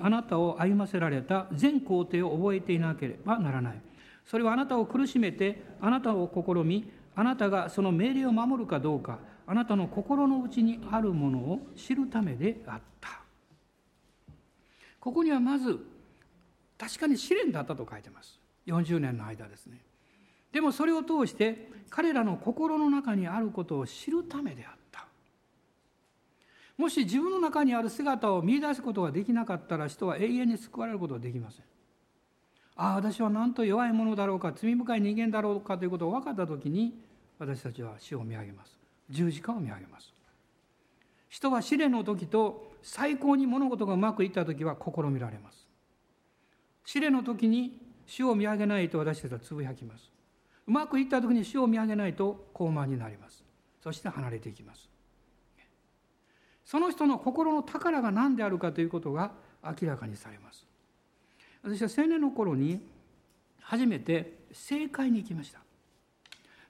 Speaker 1: あなたを歩ませられた全工程を覚えていなければならない。それはあなたを苦しめて、あなたを試み、あなたがその命令を守るかどうか、あなたの心の内にあるものを知るためであった。ここにはまず、確かに試練だったと書いてます。40年の間ですね。でもそれを通して彼らの心の中にあることを知るためであった。もし自分の中にある姿を見出すことができなかったら人は永遠に救われることはできません。ああ私はなんと弱いものだろうか罪深い人間だろうかということを分かった時に私たちは死を見上げます十字架を見上げます人は試練の時と最高に物事がうまくいった時は試みられます試練の時に死を見上げないと私たちはつぶやきます。うまくいった時に死を見上げないと高慢になります。そして離れていきます。その人の心の宝が何であるかということが明らかにされます。私は青年の頃に初めて政界に行きました。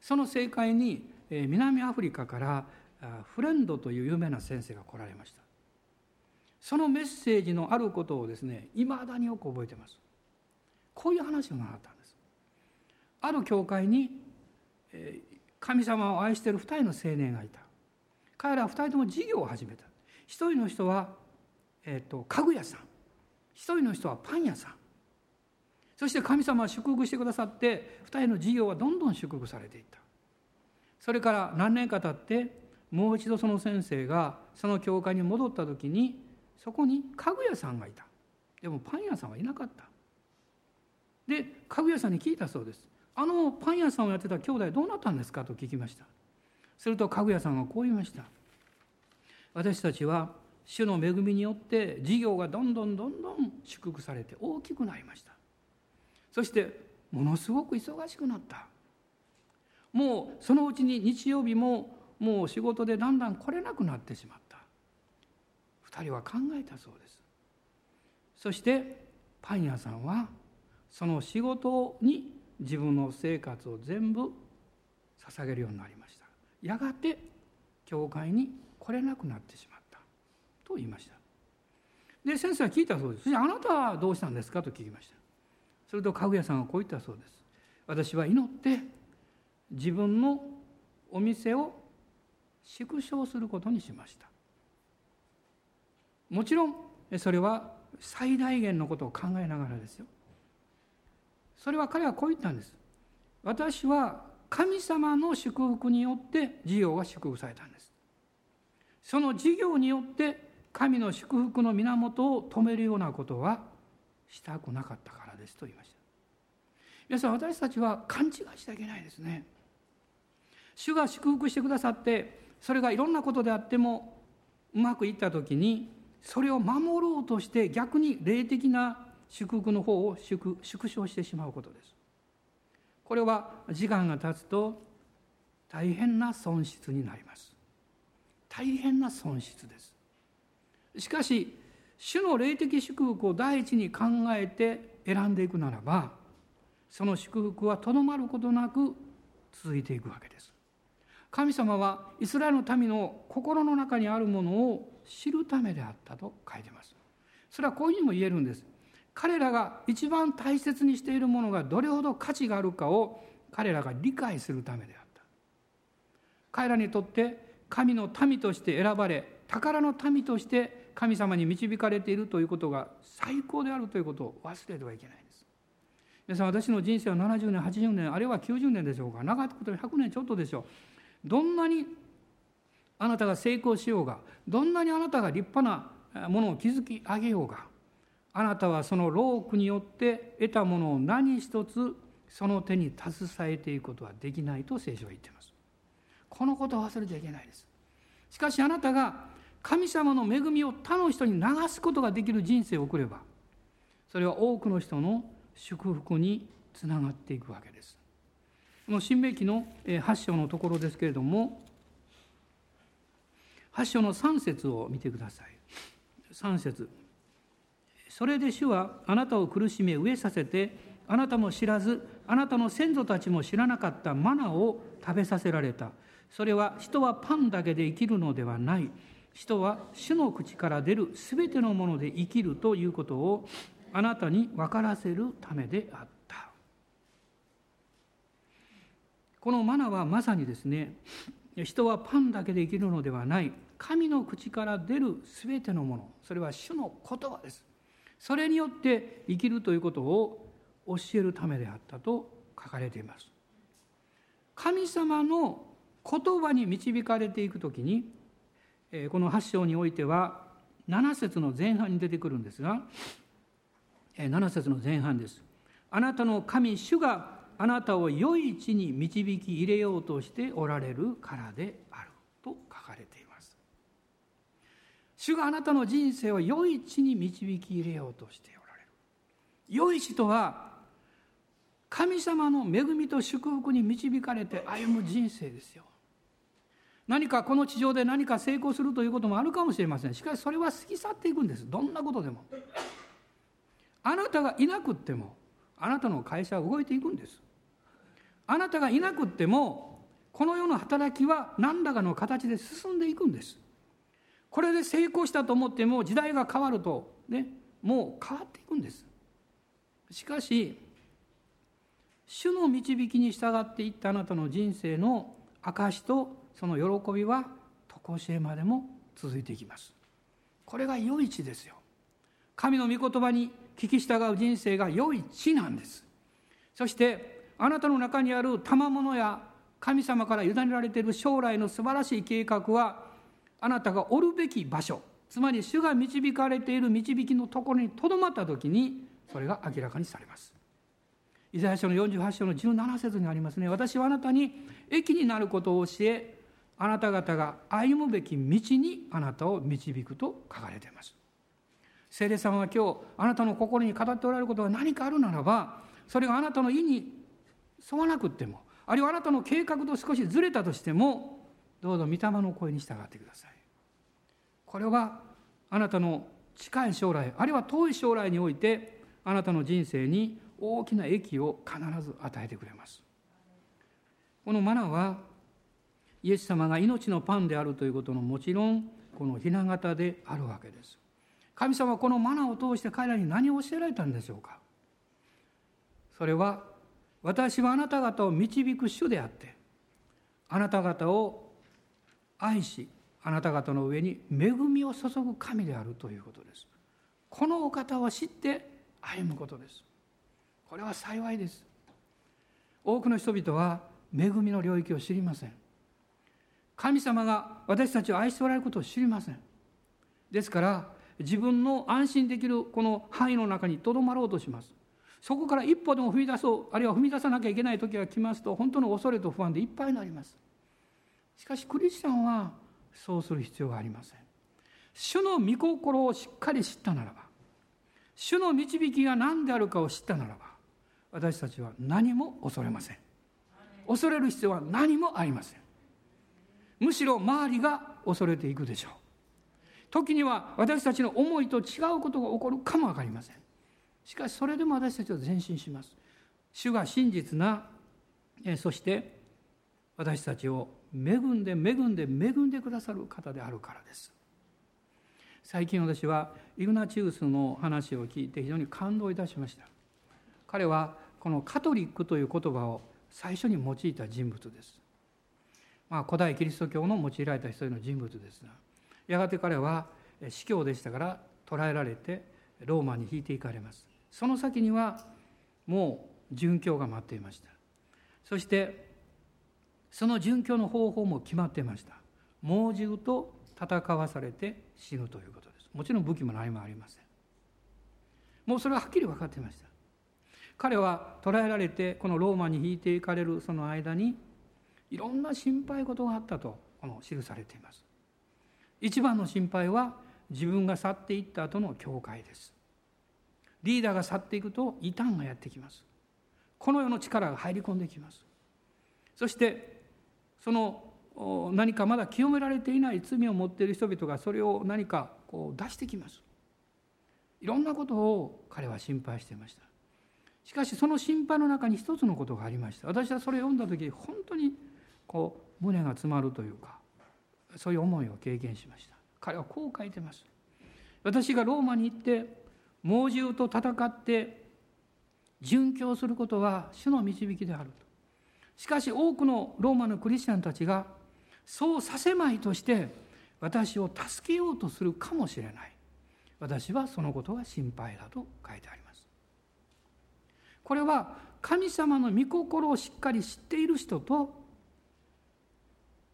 Speaker 1: その政界に南アフリカからフレンドという有名な先生が来られました。そのメッセージのあることをですねいまだによく覚えてます。こういう話を習ったんです。ある教会に神様を愛している2人の青年がいた。彼らは2人とも事業を始めた。一人の人は、えーと、家具屋さん。一人の人はパン屋さん。そして神様は祝福してくださって2人の事業はどんどん祝福されていった。それから何年か経ってもう一度その先生がその教会に戻った時にそこに家具屋さんがいた。でもパン屋さんはいなかった。で家具屋さんに聞いたそうです。あのパン屋さんをやってた兄弟どうなったんですかと聞きました。すると家具屋さんがこう言いました。私たちは主の恵みによって事業がどんどんどんどん祝福されて大きくなりました。そしてものすごく忙しくなった。もうそのうちに日曜日ももう仕事でだんだん来れなくなってしまった。2人は考えたそうです。そしてパン屋さんはその仕事に自分の生活を全部捧げるようになりました。やがて教会に来れなくなってしまった。と言いました。で先生は聞いたそうです「あなたはどうしたんですか?」と聞きました。すると家具屋さんはこう言ったそうです。私は祈って自分のお店を縮小することにしました。もちろんそれは最大限のことを考えながらですよ。それは彼はこう言ったんです。私は神様の祝福によって事業が祝福されたんです。その事業によって神の祝福の源を止めるようなことはしたくなかったからですと言いました。皆さん私たちは勘違いしちゃいけないですね。主が祝福してくださってそれがいろんなことであってもうまくいった時にそれを守ろうとして逆に霊的な祝福の方を縮小してしまうことです。これは時間が経つと大変な損失になります。大変な損失です。しかし主の霊的祝福を第一に考えて選んでいくならばその祝福はとどまることなく続いていくわけです。神様はイスラエルの民の心の中にあるものを知るためであったと書いてます。それはこういうふうにも言えるんです。彼らが一番大切にしているものがどれほど価値があるかを彼らが理解するためであった。彼らにとって神の民として選ばれ宝の民として神様に導かれているということが最高であるということを忘れてはいけないんです。皆さん私の人生は70年80年あるいは90年でしょうか長くと100年ちょっとでしょう。どんなにあなたが成功しようがどんなにあなたが立派なものを築き上げようがあなたはその労苦によって得たものを何一つその手に携えていくことはできないと聖書は言っています。このことを忘れちゃいけないです。しかしあなたが神様の恵みを他の人に流すことができる人生を送ればそれは多くの人の祝福につながっていくわけです。この新明記の8章のところですけれども8章の3節を見てください。3節。それで主はあなたを苦しめ飢えさせてあなたも知らずあなたの先祖たちも知らなかったマナを食べさせられた。それは人はパンだけで生きるのではない。人は主の口から出るすべてのもので生きるということをあなたに分からせるためであった。このマナはまさにですね人はパンだけで生きるのではない。神の口から出るすべてのもの。それは主の言葉です。それによって生きるということを教えるためであったと書かれています。神様の言葉に導かれていくときにこの8章においては7節の前半に出てくるんですが7節の前半です。あなたの神主があなたを良い地に導き入れようとしておられるからであると書かれています主があなたの人生を良い地に導き入れようとしておられる。良い地とは神様の恵みと祝福に導かれて歩む人生ですよ。何かこの地上で何か成功するということもあるかもしれません。しかしそれは過ぎ去っていくんです。どんなことでも。あなたがいなくってもあなたの会社は動いていくんです。あなたがいなくってもこの世の働きは何らかの形で進んでいくんです。これで成功したと思っても時代が変わるとねもう変わっていくんです。しかし主の導きに従っていったあなたの人生の証とその喜びは常しえまでも続いていきます。これが良い地ですよ。神の御言葉に聞き従う人生が良い地なんです。そしてあなたの中にある賜物や神様から委ねられている将来の素晴らしい計画はあなたがおるべき場所つまり主が導かれている導きのところにとどまった時にそれが明らかにされます。イザヤ書の48章の17節にありますね。私はあなたに益になることを教えあなた方が歩むべき道にあなたを導くと書かれています。聖霊様は今日あなたの心に語っておられることが何かあるならばそれがあなたの意に沿わなくってもあるいはあなたの計画と少しずれたとしてもどうぞ御霊の声に従ってください。これはあなたの近い将来あるいは遠い将来においてあなたの人生に大きな益を必ず与えてくれます。このマナはイエス様が命のパンであるということのもちろんこの雛形であるわけです。神様はこのマナを通して彼らに何を教えられたんでしょうか。それは私はあなた方を導く主であってあなた方を愛しあなた方の上に恵みを注ぐ神であるということです。このお方を知って歩むことです。これは幸いです。多くの人々は恵みの領域を知りません。神様が私たちを愛しておられることを知りません。ですから自分の安心できるこの範囲の中にとどまろうとします。そこから一歩でも踏み出そうあるいは踏み出さなきゃいけない時が来ますと本当の恐れと不安でいっぱいになります。しかしクリスチャンはそうする必要がありません。主の御心をしっかり知ったならば主の導きが何であるかを知ったならば私たちは何も恐れません。恐れる必要は何もありません。むしろ周りが恐れていくでしょう。時には私たちの思いと違うことが起こるかも分かりません。しかしそれでも私たちは前進します。主が真実なそして私たちを恵んで恵んで恵んでくださる方であるからです。最近私はイグナチウスの話を聞いて非常に感動いたしました。彼はこのカトリックという言葉を最初に用いた人物です、まあ、古代キリスト教の用いられた一人の人物ですがやがて彼は司教でしたから捕らえられてローマに引いていかれます。その先にはもう殉教が待っていました。そしてその殉教の方法も決まってました。猛獣と戦わされて死ぬということです。もちろん武器も何もありません。もうそれははっきり分かっていました。彼は捕らえられてこのローマに引いていかれるその間にいろんな心配事があったとこの記されています。一番の心配は自分が去っていった後の教会です。リーダーが去っていくと異端がやってきます。この世の力が入り込んできます。そしてその何かまだ清められていない罪を持っている人々がそれを何かこう出してきます。いろんなことを彼は心配していました。しかしその心配の中に一つのことがありました。私はそれを読んだ時本当にこう胸が詰まるというかそういう思いを経験しました。彼はこう書いてます。私がローマに行って猛獣と戦って殉教することは主の導きである。しかし多くのローマのクリスチャンたちがそうさせまいとして私を助けようとするかもしれない。私はそのことが心配だと書いてあります。これは神様の御心をしっかり知っている人と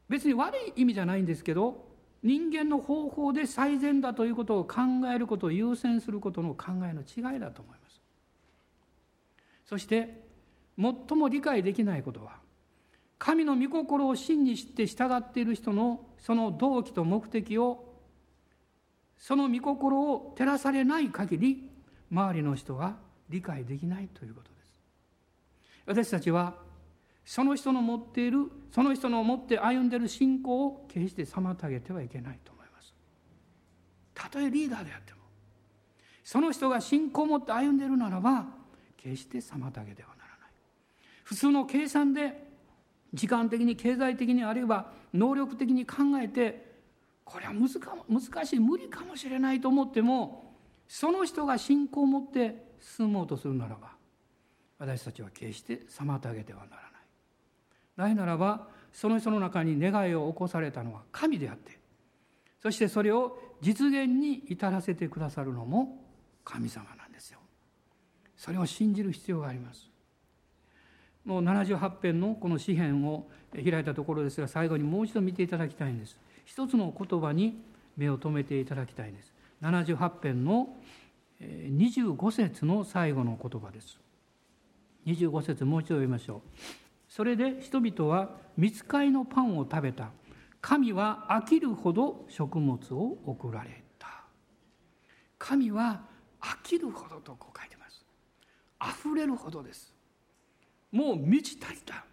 Speaker 1: 別に悪い意味じゃないんですけど人間の方法で最善だということを考えることを優先することの考えの違いだと思います。そして最も理解できないことは神の御心を真に知って従っている人のその動機と目的をその御心を照らされない限り周りの人は理解できないということです。私たちはその人の持っているその人の持って歩んでいる信仰を決して妨げてはいけないと思います。たとえリーダーであってもその人が信仰を持って歩んでいるならば決して妨げではならない。普通の計算で時間的に経済的にあるいは能力的に考えてこれは難しい無理かもしれないと思ってもその人が信仰を持って進もうとするならば私たちは決して妨げてはならない。ないならばその人の中に願いを起こされたのは神であってそしてそれを実現に至らせてくださるのも神様なんですよ。それを信じる必要があります。もう78編のこの詩篇を開いたところですが最後にもう一度見ていただきたいんです。一つの言葉に目を留めていただきたいんです。78編の25節の最後の言葉です。25節もう一度読みましょう。それで人々は見つかいのパンを食べた。神は飽きるほど食物を送られた。神は飽きるほどとこう書いてます。溢れるほどです。もう満ち足りた、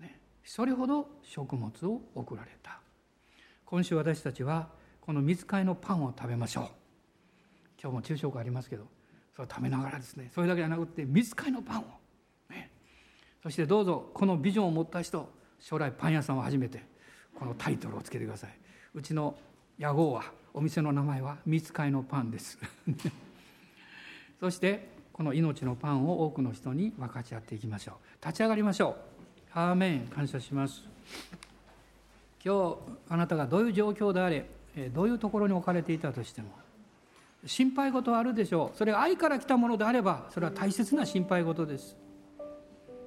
Speaker 1: ね、それほど食物を送られた。今週私たちはこの見つかいのパンを食べましょう。今日も昼食ありますけどそれを食べながらですね。それだけじゃなくて見つかいのパンを。ね。そしてどうぞこのビジョンを持った人将来パン屋さんを始めてこのタイトルをつけてください。うちの屋号はお店の名前は見つかいのパンです。そしてこの命のパンを多くの人に分かち合っていきましょう。立ち上がりましょう。アーメン。感謝します。今日あなたがどういう状況であれどういうところに置かれていたとしても心配事はあるでしょう。それが愛から来たものであればそれは大切な心配事です。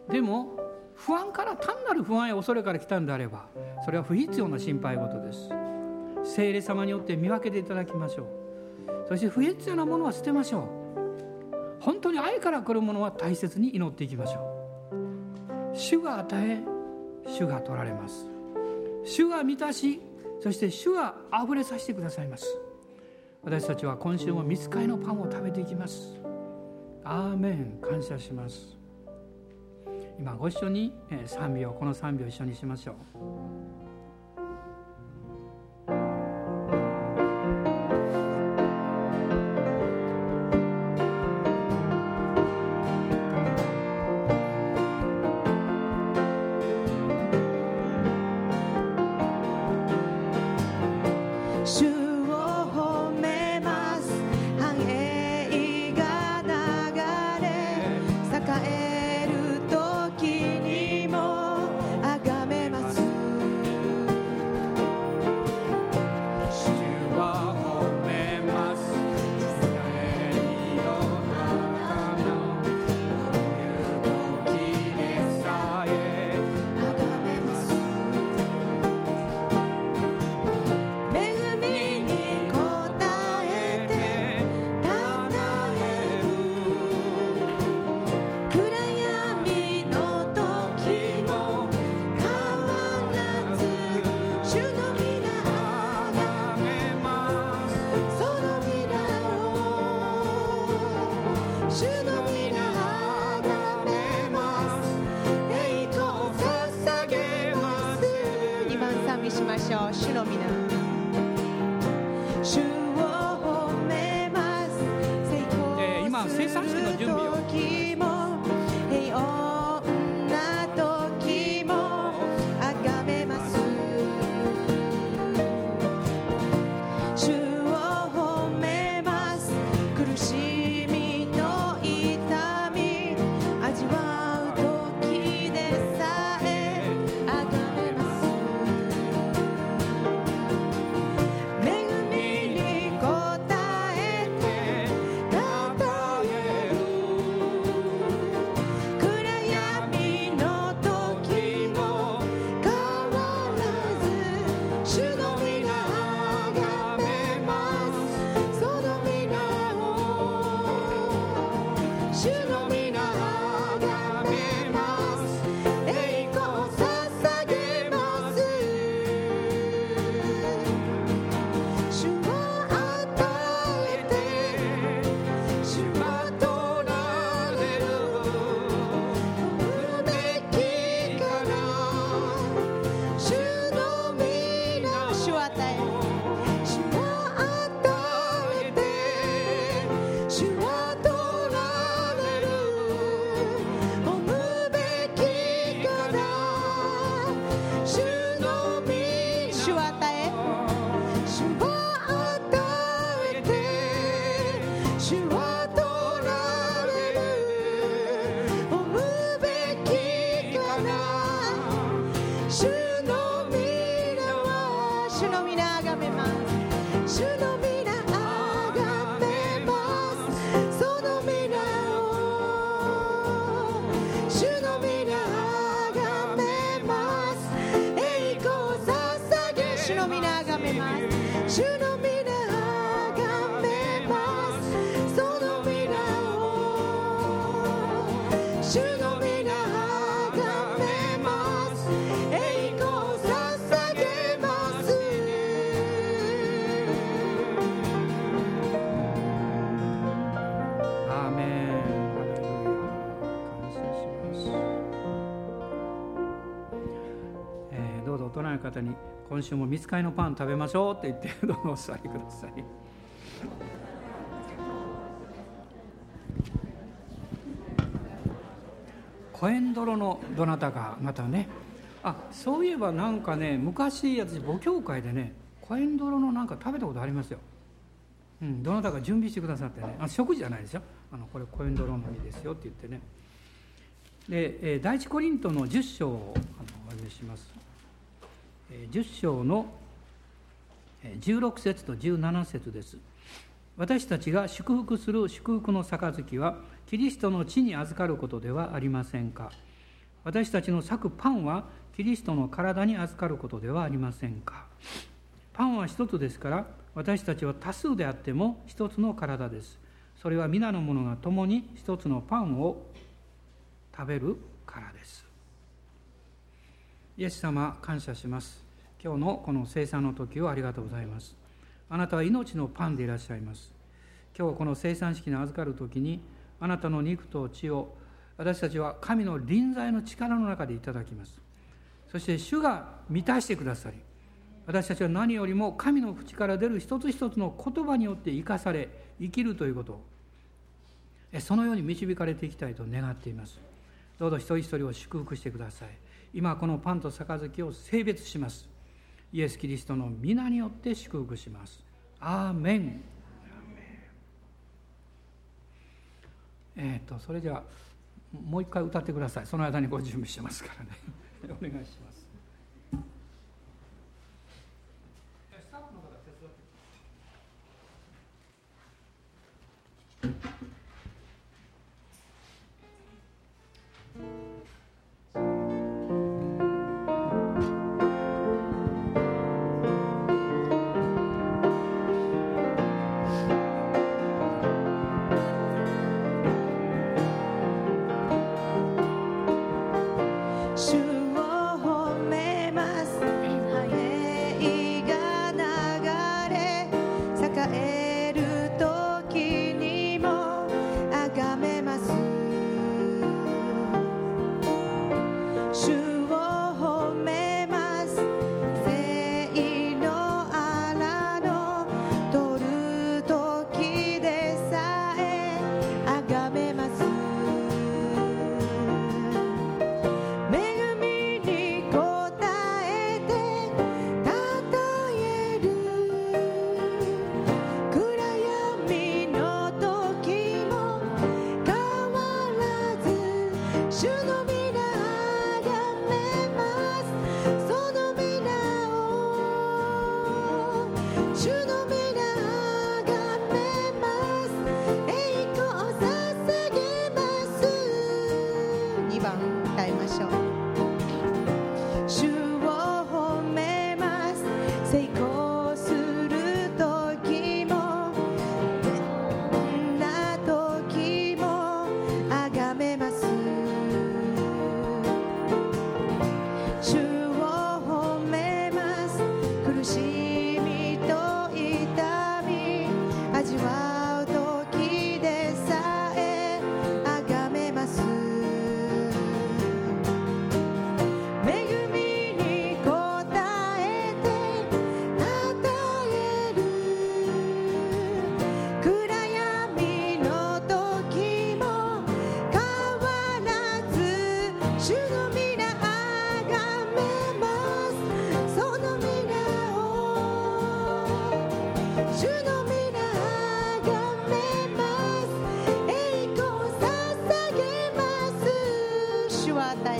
Speaker 1: でも不安から単なる不安や恐れから来たんであればそれは不必要な心配事です。聖霊様によって見分けていただきましょう。そして不必要なものは捨てましょう。本当に愛から来るものは大切に祈っていきましょう。主が与え主が取られます。主が満たしそして主があふれさせてくださいます。私たちは今週も見つかりのパンを食べていきます。アーメン。感謝します。今ご一緒に賛美をこの賛美を一緒にしましょう。
Speaker 2: 主の皆あがめます。
Speaker 1: 今週も見つかりのパン食べましょうって言ってどうぞお座りください。コエンドロのどなたかまたね。あそういえばなんかね昔私母教会でねコエンドロのなんか食べたことありますよ。うん、どなたか準備してくださってね。あ食事じゃないですよ。あのこれコエンドロの実ですよって言ってね。で、えー第一コリントの10章をあのお読みします、10章のえ16節と17節です。私たちが祝福する祝福の杯はキリストの地に預かることではありませんか？私たちの裂くパンはキリストの体に預かることではありませんか？パンは一つですから私たちは多数であっても一つの体です。それは皆の者が共に一つのパンを食べるからです。イエス様感謝します。今日のこの生産の時をありがとうございます。あなたは命のパンでいらっしゃいます。今日この生産式に預かる時にあなたの肉と血を私たちは神の臨在の力の中でいただきます。そして主が満たしてくださり私たちは何よりも神の口から出る一つ一つの言葉によって生かされ生きるということえそのように導かれていきたいと願っています。どうぞ一人一人を祝福してください。今このパンと杯を性別します。イエス・キリストの皆によって祝福します。アーメン。えっ、とそれじゃあもう一回歌ってください。その間にご準備してますからね。お願いします。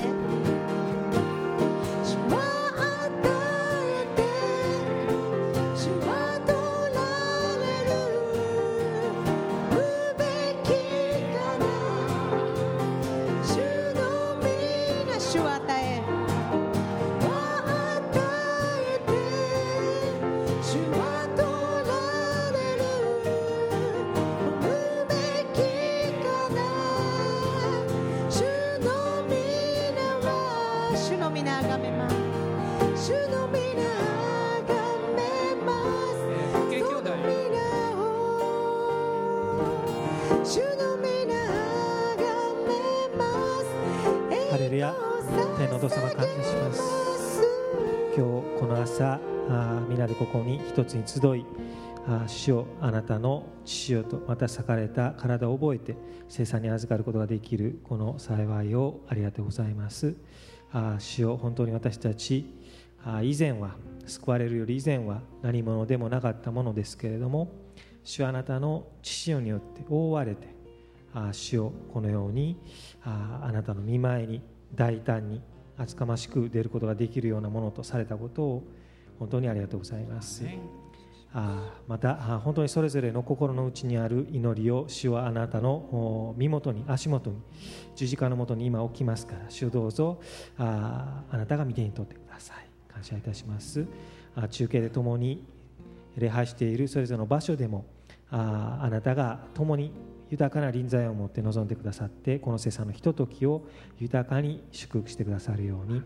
Speaker 2: 主
Speaker 3: 一つに集いあ主よあなたの父よとまた裂かれた体を覚えて生産に預かることができるこの幸いをありがとうございます。あー主よ本当に私たちあ以前は救われるより以前は何者でもなかったものですけれども主はあなたの父よによって覆われてあー主をこのようにあーあなたの見舞いに大胆に厚かましく出ることができるようなものとされたことを本当にありがとうございます。あーまた本当にそれぞれの心の内にある祈りを主はあなたのお身元に足元に十字架のもとに今置きますから主どうぞあーあなたが見てに取ってください感謝いたしますあー中継で共に礼拝しているそれぞれの場所でもあーあなたが共に豊かな臨在を持って臨んでくださってこの世さのひとときを豊かに祝福してくださるように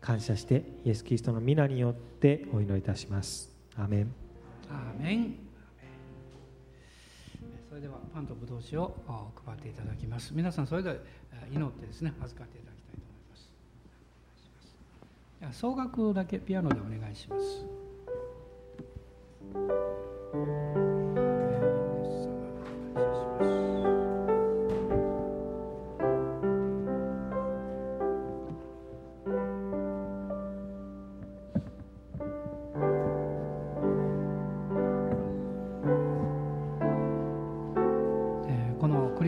Speaker 3: 感謝してイエス・キリストの皆によってお祈りいたします。アメン。
Speaker 1: アメン。それではパンとブドウ酒を配っていただきます。皆さんそれぞれ祈ってですね預かっていただきたいと思います。では総額だけピアノでお願いします。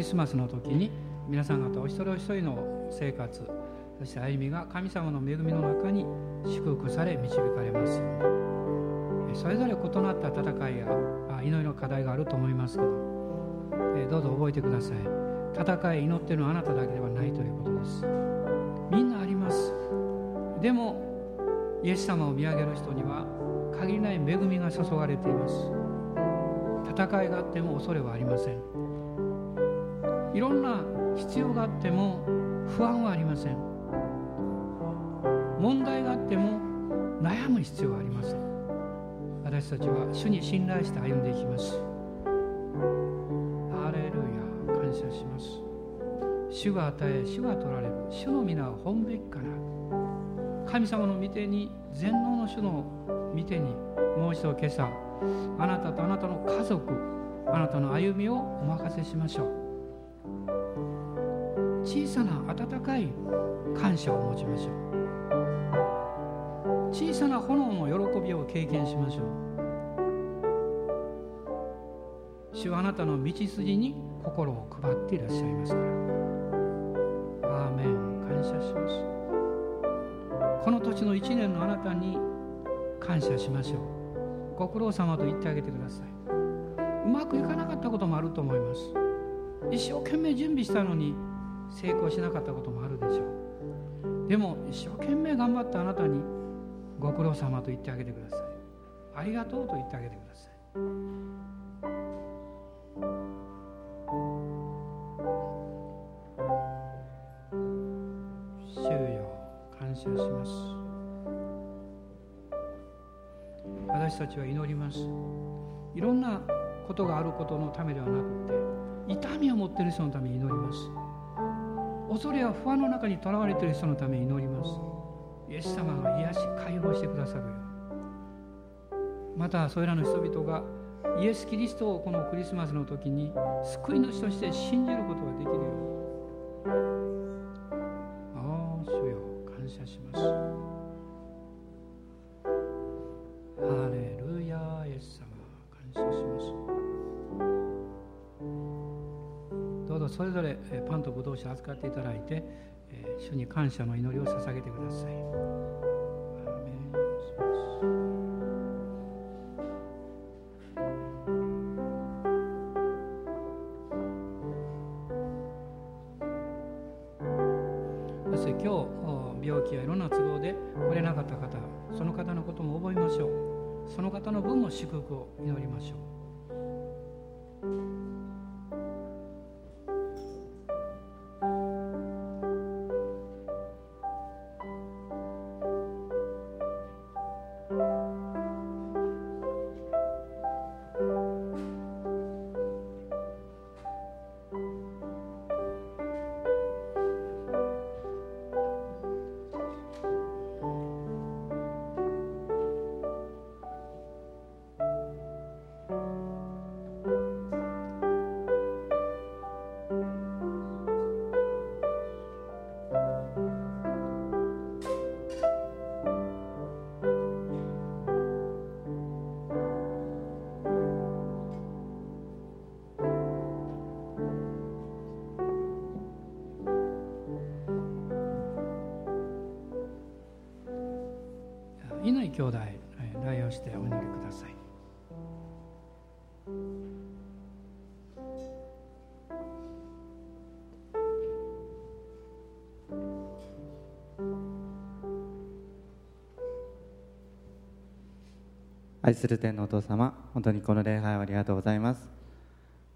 Speaker 1: リスマスの時に皆さん方お一人お一人の生活そして歩みが神様の恵みの中に祝福され導かれます。それぞれ異なった戦いや祈りの課題があると思いますけど、どうぞ覚えてください。戦い祈ってるのはあなただけではないということです。みんなあります。でもイエス様を見上げる人には限りない恵みが注がれています。戦いがあっても恐れはありません。いろんな必要があっても不安はありません。問題があっても悩む必要はありません。私たちは主に信頼して歩んでいきます。ハレルヤ感謝します。主が与え主が取られる主の皆は本べきから神様の御手に全能の主の御手にもう一度今朝あなたとあなたの家族あなたの歩みをお任せしましょう。小さな温かい感謝を持ちましょう。小さな炎の喜びを経験しましょう。主はあなたの道筋に心を配っていらっしゃいますから。アーメン。感謝します。この土地の一年のあなたに感謝しましょう。ご苦労様と言ってあげてください。うまくいかなかったこともあると思います。一生懸命準備したのに成功しなかったこともあるでしょう。でも一生懸命頑張ったあなたにご苦労様と言ってあげてください。ありがとうと言ってあげてください。主よ感謝します。私たちは祈ります。いろんなことがあることのためではなくて痛みを持っている人のために祈ります。恐れや不安の中にとらわれている人のために祈ります。イエス様が癒し解放してくださるよまたそれらの人々がイエス・キリストをこのクリスマスの時に救い主として信じることができるように。ああ主よ感謝します。それぞれパンとブドウ酒を扱っていただいて、え主に感謝の祈りを捧げてください。
Speaker 4: 愛する天のお父様、本当にこの礼拝をありがとうございます。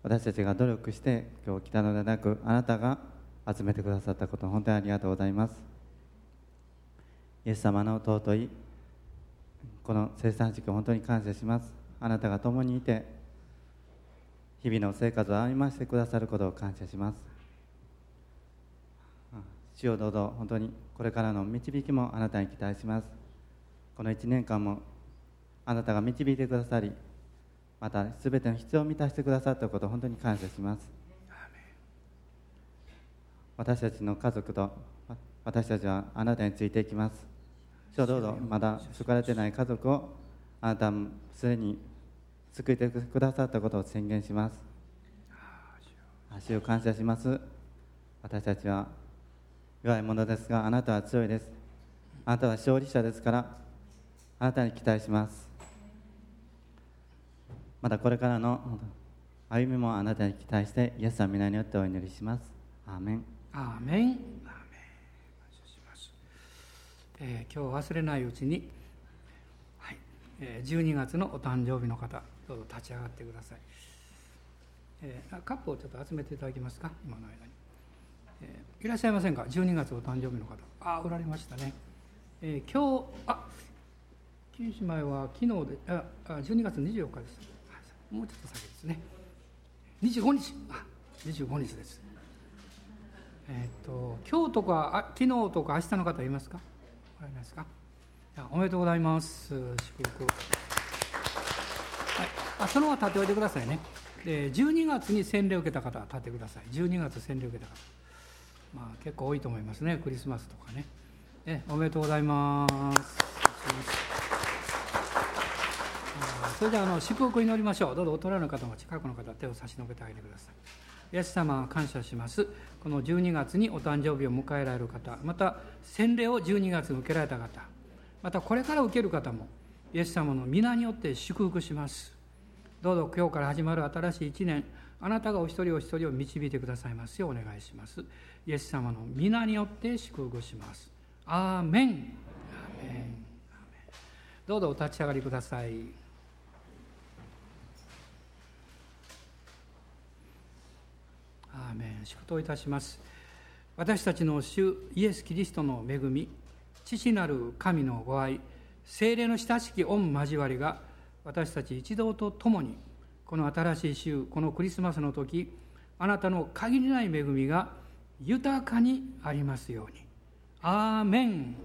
Speaker 4: 私たちが努力して今日来たのではなく、あなたが集めてくださったこと、本当にありがとうございます。イエス様の尊いこの生産時期本当に感謝します。あなたが共にいて、日々の生活を歩ませてくださることを感謝します。主をどうぞ本当にこれからの導きもあなたに期待します。この1年間もあなたが導いてくださりまた全ての必要を満たしてくださったことを本当に感謝します。私たちの家族と私たちはあなたについていきます。主をどうぞまだ救われてない家族をあなたもすでに救ってくださったことを宣言します。主を感謝します。私たちは弱いものですがあなたは強いです。あなたは勝利者ですからあなたに期待します。またこれからの歩みもあなたに期待してイエス様の皆によってお祈りします。アーメン。
Speaker 1: アーメン。アーメン。感謝します、えー今日忘れないうちに、はい。えー12月のお誕生日の方どうぞ立ち上がってください、えーあカップをちょっと集めていただけますか？今の間に、えーいらっしゃいませんか？12月お誕生日の方。ああおられましたね、えー今日あ九姉妹は昨日でああ12月24日です。もうちょっと先ですね。25日。あ25日です。えっ、と今日とかあ昨日とか明日の方いますか？おられますか？おめでとうございます。祝福。はい。あそのまま立っておいてくださいね。で12月に洗礼を受けた方は立ってください。12月洗礼を受けた方。まあ結構多いと思いますね。クリスマスとかね。ねおめでとうございます。それではあの祝福を祈りましょう。どうぞ大人の方も近くの方手を差し伸べてあげてください。イエス様感謝します。この12月にお誕生日を迎えられる方また洗礼を12月に受けられた方またこれから受ける方もイエス様の皆によって祝福します。どうぞ今日から始まる新しい一年あなたがお一人お一人を導いてくださいます。ようお願いします。イエス様の皆によって祝福します。アーメン。アーメン。アーメン。どうぞお立ち上がりください。アーメン。祝祷いたします。私たちの主イエス・キリストの恵み父なる神のご愛精霊の親しき御交わりが私たち一同と共にこの新しい週このクリスマスの時あなたの限りない恵みが豊かにありますように。アーメン。